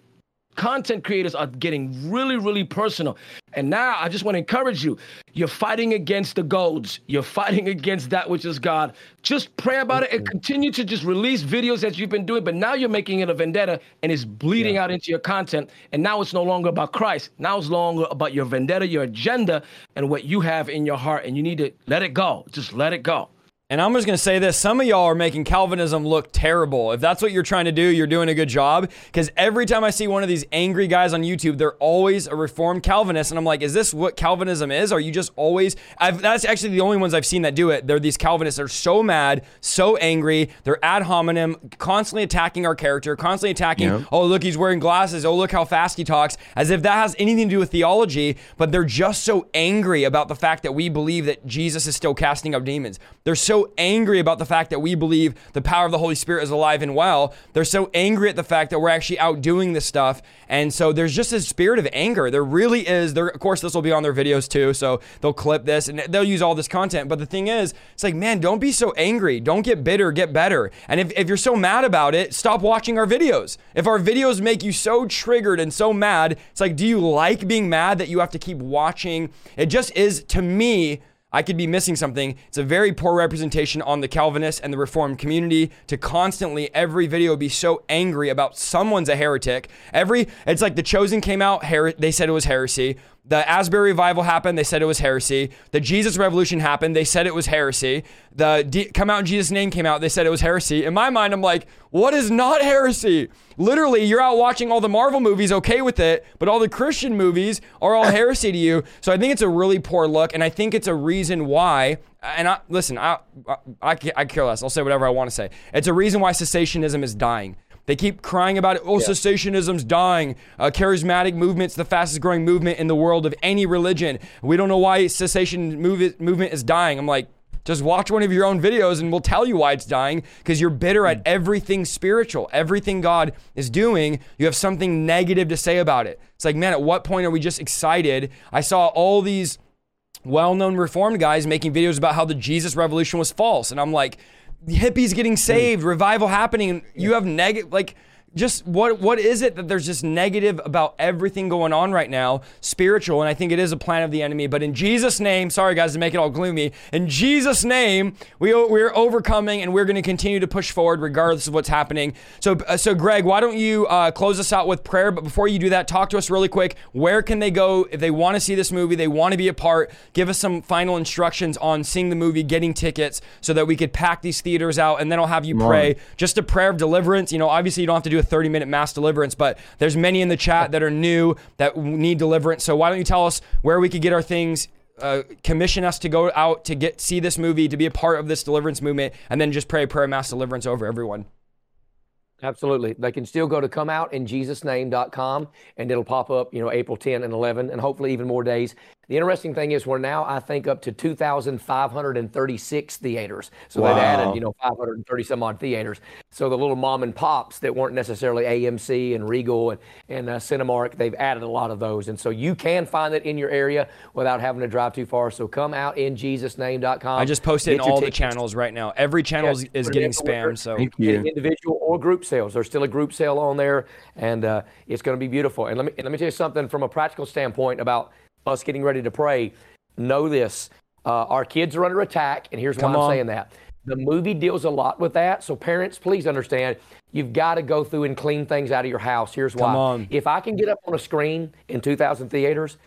content creators are getting really, really personal. And now I just want to encourage you. You're fighting against the goads. You're fighting against that which is God. Just pray about it and continue to just release videos that you've been doing. But now you're making it a vendetta and it's bleeding out into your content. And now it's no longer about Christ. Now it's no longer about your vendetta, your agenda, and what you have in your heart. And you need to let it go. Just let it go. And I'm just going to say this some of y'all are making Calvinism look terrible. If that's what you're trying to do, you're doing a good job. Because every time I see one of these angry guys on YouTube, they're always a reformed Calvinist. And I'm like, is this what Calvinism is? Are you just always. I've, that's actually the only ones I've seen that do it. They're these Calvinists. They're so mad, so angry. They're ad hominem, constantly attacking our character, constantly attacking, Yeah. oh, look, he's wearing glasses. Oh, look how fast he talks, as if that has anything to do with theology. But they're just so angry about the fact that we believe that Jesus is still casting out demons. They're so angry about the fact that we believe the power of the Holy Spirit is alive and well. They're so angry at the fact that we're actually out doing this stuff. And so there's just a spirit of anger. There really is. There, of course, this will be on their videos too. So they'll clip this and they'll use all this content. But the thing is, it's like, man, don't be so angry. Don't get bitter, get better. And if, if you're so mad about it, stop watching our videos. If our videos make you so triggered and so mad, it's like, do you like being mad that you have to keep watching? It just is, to me, I could be missing something. It's a very poor representation on the Calvinist and the Reformed community to constantly every video be so angry about someone's a heretic. Every it's like the Chosen came out, her- they said it was heresy. The Asbury revival happened, they said it was heresy. The Jesus Revolution happened, they said it was heresy. The D- Come Out in Jesus' Name came out, they said it was heresy. In my mind, I'm like, what is not heresy? Literally, you're out watching all the Marvel movies, okay with it, but all the Christian movies are all heresy to you. So I think it's a really poor look, and I think it's a reason why. And I listen, I I, I, I care less. I'll say whatever I want to say. It's a reason why cessationism is dying. They keep crying about it. Oh, cessationism's dying. Uh, charismatic movement's the fastest growing movement in the world of any religion. We don't know why cessation move- movement is dying. I'm like, just watch one of your own videos and we'll tell you why it's dying because you're bitter at everything spiritual, everything God is doing. You have something negative to say about it. It's like, man, at what point are we just excited? I saw all these well known reformed guys making videos about how the Jesus revolution was false. And I'm like, hippies getting saved, revival happening, and you have negative, like, just what what is it that there's just negative about everything going on right now spiritual and i think it is a plan of the enemy but in jesus name sorry guys to make it all gloomy in jesus name we, we're overcoming and we're going to continue to push forward regardless of what's happening. So uh, so greg why don't you uh, close us out with prayer but before you do that talk to us really quick where can they go if they want to see this movie they want to be a part? Give us some final instructions on seeing the movie getting tickets so that we could pack these theaters out and then i'll have you pray. Just a prayer of deliverance you know obviously you don't have to do a 30 minute mass deliverance, but there's many in the chat that are new that need deliverance. So why don't you tell us where we could get our things? Uh, commission us to go out to get see this movie to be a part of this deliverance movement and then just pray prayer of mass deliverance over everyone Absolutely. They can still go to come out in comeoutinjesusname.com and it'll pop up, you know, April 10 and 11 and hopefully even more days. The interesting thing is we're now, I think, up to 2,536 theaters. So wow. they've added, you know, 530 some odd theaters. So the little mom and pops that weren't necessarily AMC and Regal and, and uh, Cinemark, they've added a lot of those. And so you can find it in your area without having to drive too far. So come out in jesusname.com. I just posted in all tickets. the channels right now. Every channel yes, is getting spammed. So Thank you. individual or group sales. There's still a group sale on there, and uh, it's going to be beautiful. And let me, and let me tell you something from a practical standpoint about – us getting ready to pray, know this. Uh, our kids are under attack, and here's why I'm saying that. The movie deals a lot with that. So, parents, please understand you've got to go through and clean things out of your house. Here's why. If I can get up on a screen in 2,000 theaters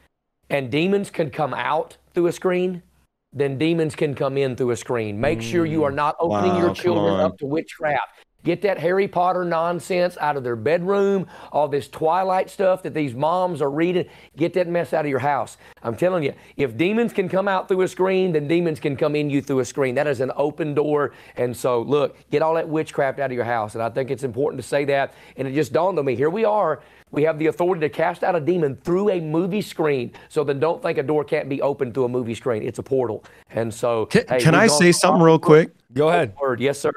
and demons can come out through a screen, then demons can come in through a screen. Make mm. sure you are not opening wow, your children up to witchcraft. Get that Harry Potter nonsense out of their bedroom, all this Twilight stuff that these moms are reading. Get that mess out of your house. I'm telling you, if demons can come out through a screen, then demons can come in you through a screen. That is an open door. And so, look, get all that witchcraft out of your house. And I think it's important to say that. And it just dawned on me here we are. We have the authority to cast out a demon through a movie screen. So then don't think a door can't be opened through a movie screen. It's a portal. And so, can, hey, can I say something real quick? Go ahead. Yes, sir.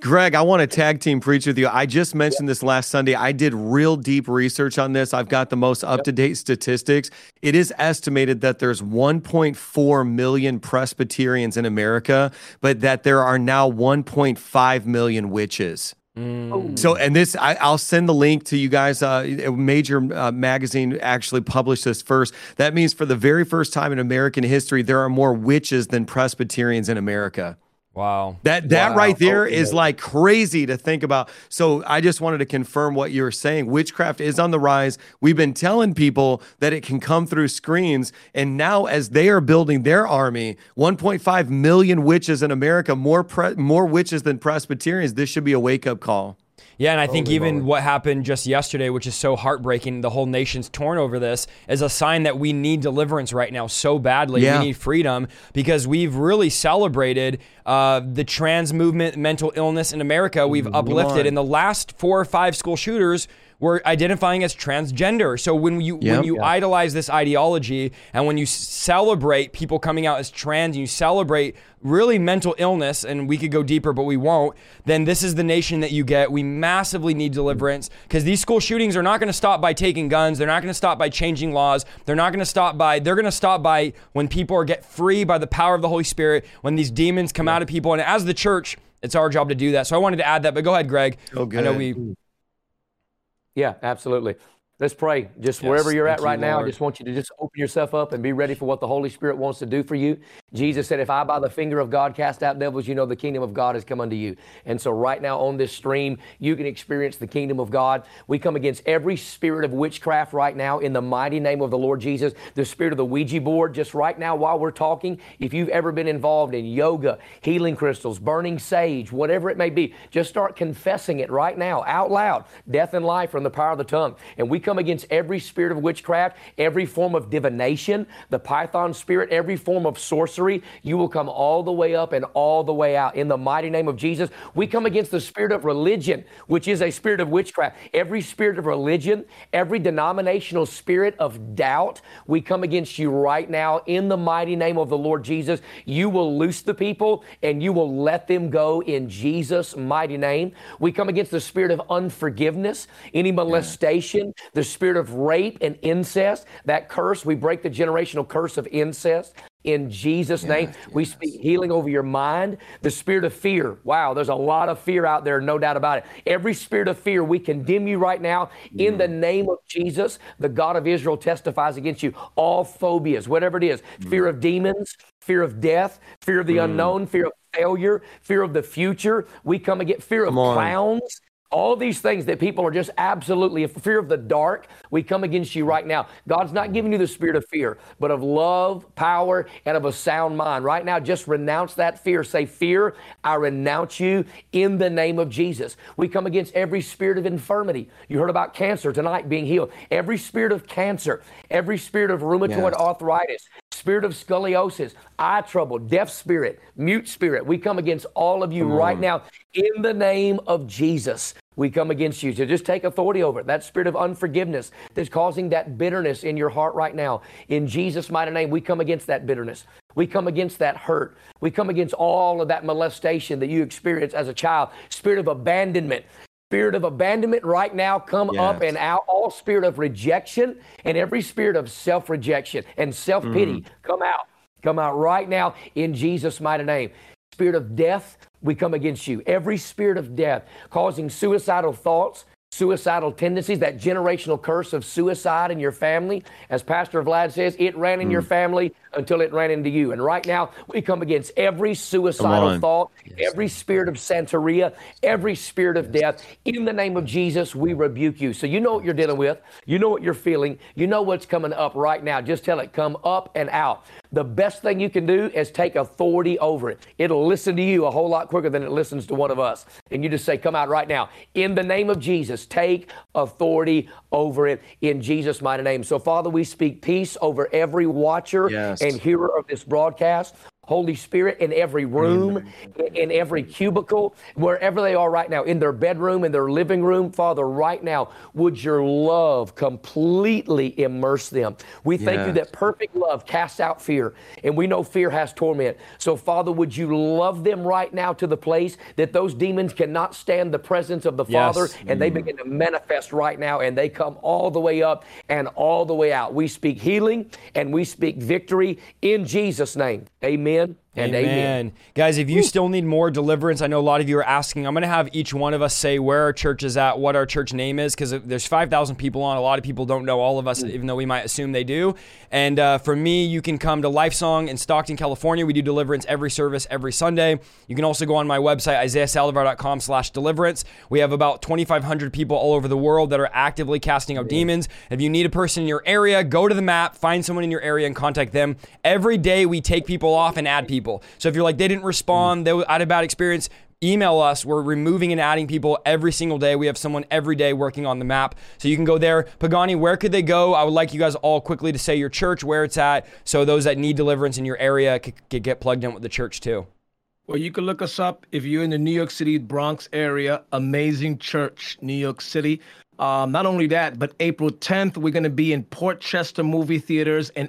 Greg, I want to tag team preach with you. I just mentioned this last Sunday. I did real deep research on this. I've got the most up to date statistics. It is estimated that there's 1.4 million Presbyterians in America, but that there are now 1.5 million witches. Mm. So, and this, I, will send the link to you guys. Uh, a major uh, magazine actually published this first. That means for the very first time in American history, there are more witches than Presbyterians in America. Wow. That that wow. right there okay. is like crazy to think about. So I just wanted to confirm what you were saying. Witchcraft is on the rise. We've been telling people that it can come through screens and now as they are building their army, 1.5 million witches in America, more pre- more witches than Presbyterians, this should be a wake-up call. Yeah, and I think even what happened just yesterday, which is so heartbreaking, the whole nation's torn over this, is a sign that we need deliverance right now so badly. Yeah. We need freedom because we've really celebrated uh, the trans movement, mental illness in America. We've uplifted. In the last four or five school shooters, were identifying as transgender. So when you yep. when you yeah. idolize this ideology and when you celebrate people coming out as trans and you celebrate really mental illness and we could go deeper but we won't, then this is the nation that you get. We massively need deliverance because these school shootings are not going to stop by taking guns. They're not going to stop by changing laws. They're not going to stop by they're going to stop by when people are get free by the power of the Holy Spirit, when these demons come yeah. out of people and as the church it's our job to do that. So I wanted to add that, but go ahead, Greg. Oh, good. I know we yeah, absolutely. Let's pray. Just yes, wherever you're at right you, now, I just want you to just open yourself up and be ready for what the Holy Spirit wants to do for you. Jesus said, If I by the finger of God cast out devils, you know the kingdom of God has come unto you. And so, right now on this stream, you can experience the kingdom of God. We come against every spirit of witchcraft right now in the mighty name of the Lord Jesus, the spirit of the Ouija board. Just right now, while we're talking, if you've ever been involved in yoga, healing crystals, burning sage, whatever it may be, just start confessing it right now out loud. Death and life from the power of the tongue. And we come against every spirit of witchcraft, every form of divination, the python spirit, every form of sorcery. You will come all the way up and all the way out. In the mighty name of Jesus, we come against the spirit of religion, which is a spirit of witchcraft. Every spirit of religion, every denominational spirit of doubt, we come against you right now in the mighty name of the Lord Jesus. You will loose the people and you will let them go in Jesus' mighty name. We come against the spirit of unforgiveness, any molestation, the spirit of rape and incest, that curse, we break the generational curse of incest in Jesus' yes, name. Yes. We speak healing over your mind. The spirit of fear. Wow, there's a lot of fear out there, no doubt about it. Every spirit of fear, we condemn you right now in the name of Jesus. The God of Israel testifies against you. All phobias, whatever it is mm. fear of demons, fear of death, fear of the mm. unknown, fear of failure, fear of the future. We come against fear of clowns All these things that people are just absolutely fear of the dark, we come against you right now. God's not giving you the spirit of fear, but of love, power, and of a sound mind. Right now, just renounce that fear. Say, Fear, I renounce you in the name of Jesus. We come against every spirit of infirmity. You heard about cancer tonight being healed. Every spirit of cancer, every spirit of rheumatoid yes. arthritis, spirit of scoliosis, eye trouble, deaf spirit, mute spirit. We come against all of you right now in the name of Jesus. We come against you So just take authority over it. That spirit of unforgiveness that's causing that bitterness in your heart right now. In Jesus' mighty name, we come against that bitterness. We come against that hurt. We come against all of that molestation that you experienced as a child. Spirit of abandonment. Spirit of abandonment right now, come yes. up and out. All spirit of rejection and every spirit of self rejection and self pity, mm. come out. Come out right now in Jesus' mighty name. Spirit of death, we come against you. Every spirit of death causing suicidal thoughts, suicidal tendencies, that generational curse of suicide in your family. As Pastor Vlad says, it ran in mm. your family until it ran into you. And right now, we come against every suicidal thought, yes. every spirit of Santeria, every spirit of yes. death. In the name of Jesus, we rebuke you. So you know what you're dealing with. You know what you're feeling. You know what's coming up right now. Just tell it, come up and out. The best thing you can do is take authority over it. It'll listen to you a whole lot quicker than it listens to one of us. And you just say, come out right now. In the name of Jesus, take authority over it in Jesus' mighty name. So, Father, we speak peace over every watcher yes. and hearer of this broadcast. Holy Spirit in every room, in every cubicle, wherever they are right now, in their bedroom, in their living room. Father, right now, would your love completely immerse them? We thank yes. you that perfect love casts out fear, and we know fear has torment. So, Father, would you love them right now to the place that those demons cannot stand the presence of the yes. Father, and they mm. begin to manifest right now, and they come all the way up and all the way out. We speak healing and we speak victory in Jesus' name. Amen. And amen. amen. Guys, if you still need more deliverance, I know a lot of you are asking. I'm going to have each one of us say where our church is at, what our church name is, because there's 5,000 people on. A lot of people don't know all of us, even though we might assume they do. And uh, for me, you can come to Lifesong in Stockton, California. We do deliverance every service every Sunday. You can also go on my website, isaiahsaldivar.com slash deliverance. We have about 2,500 people all over the world that are actively casting out demons. If you need a person in your area, go to the map, find someone in your area, and contact them. Every day, we take people off and add people people. So if you're like, they didn't respond, they had a bad experience, email us. We're removing and adding people every single day. We have someone every day working on the map. So you can go there. Pagani, where could they go? I would like you guys all quickly to say your church, where it's at, so those that need deliverance in your area could, could get plugged in with the church too. Well, you can look us up if you're in the New York City, Bronx area. Amazing Church, New York City. Um, not only that, but April 10th, we're going to be in Port Chester movie theaters. And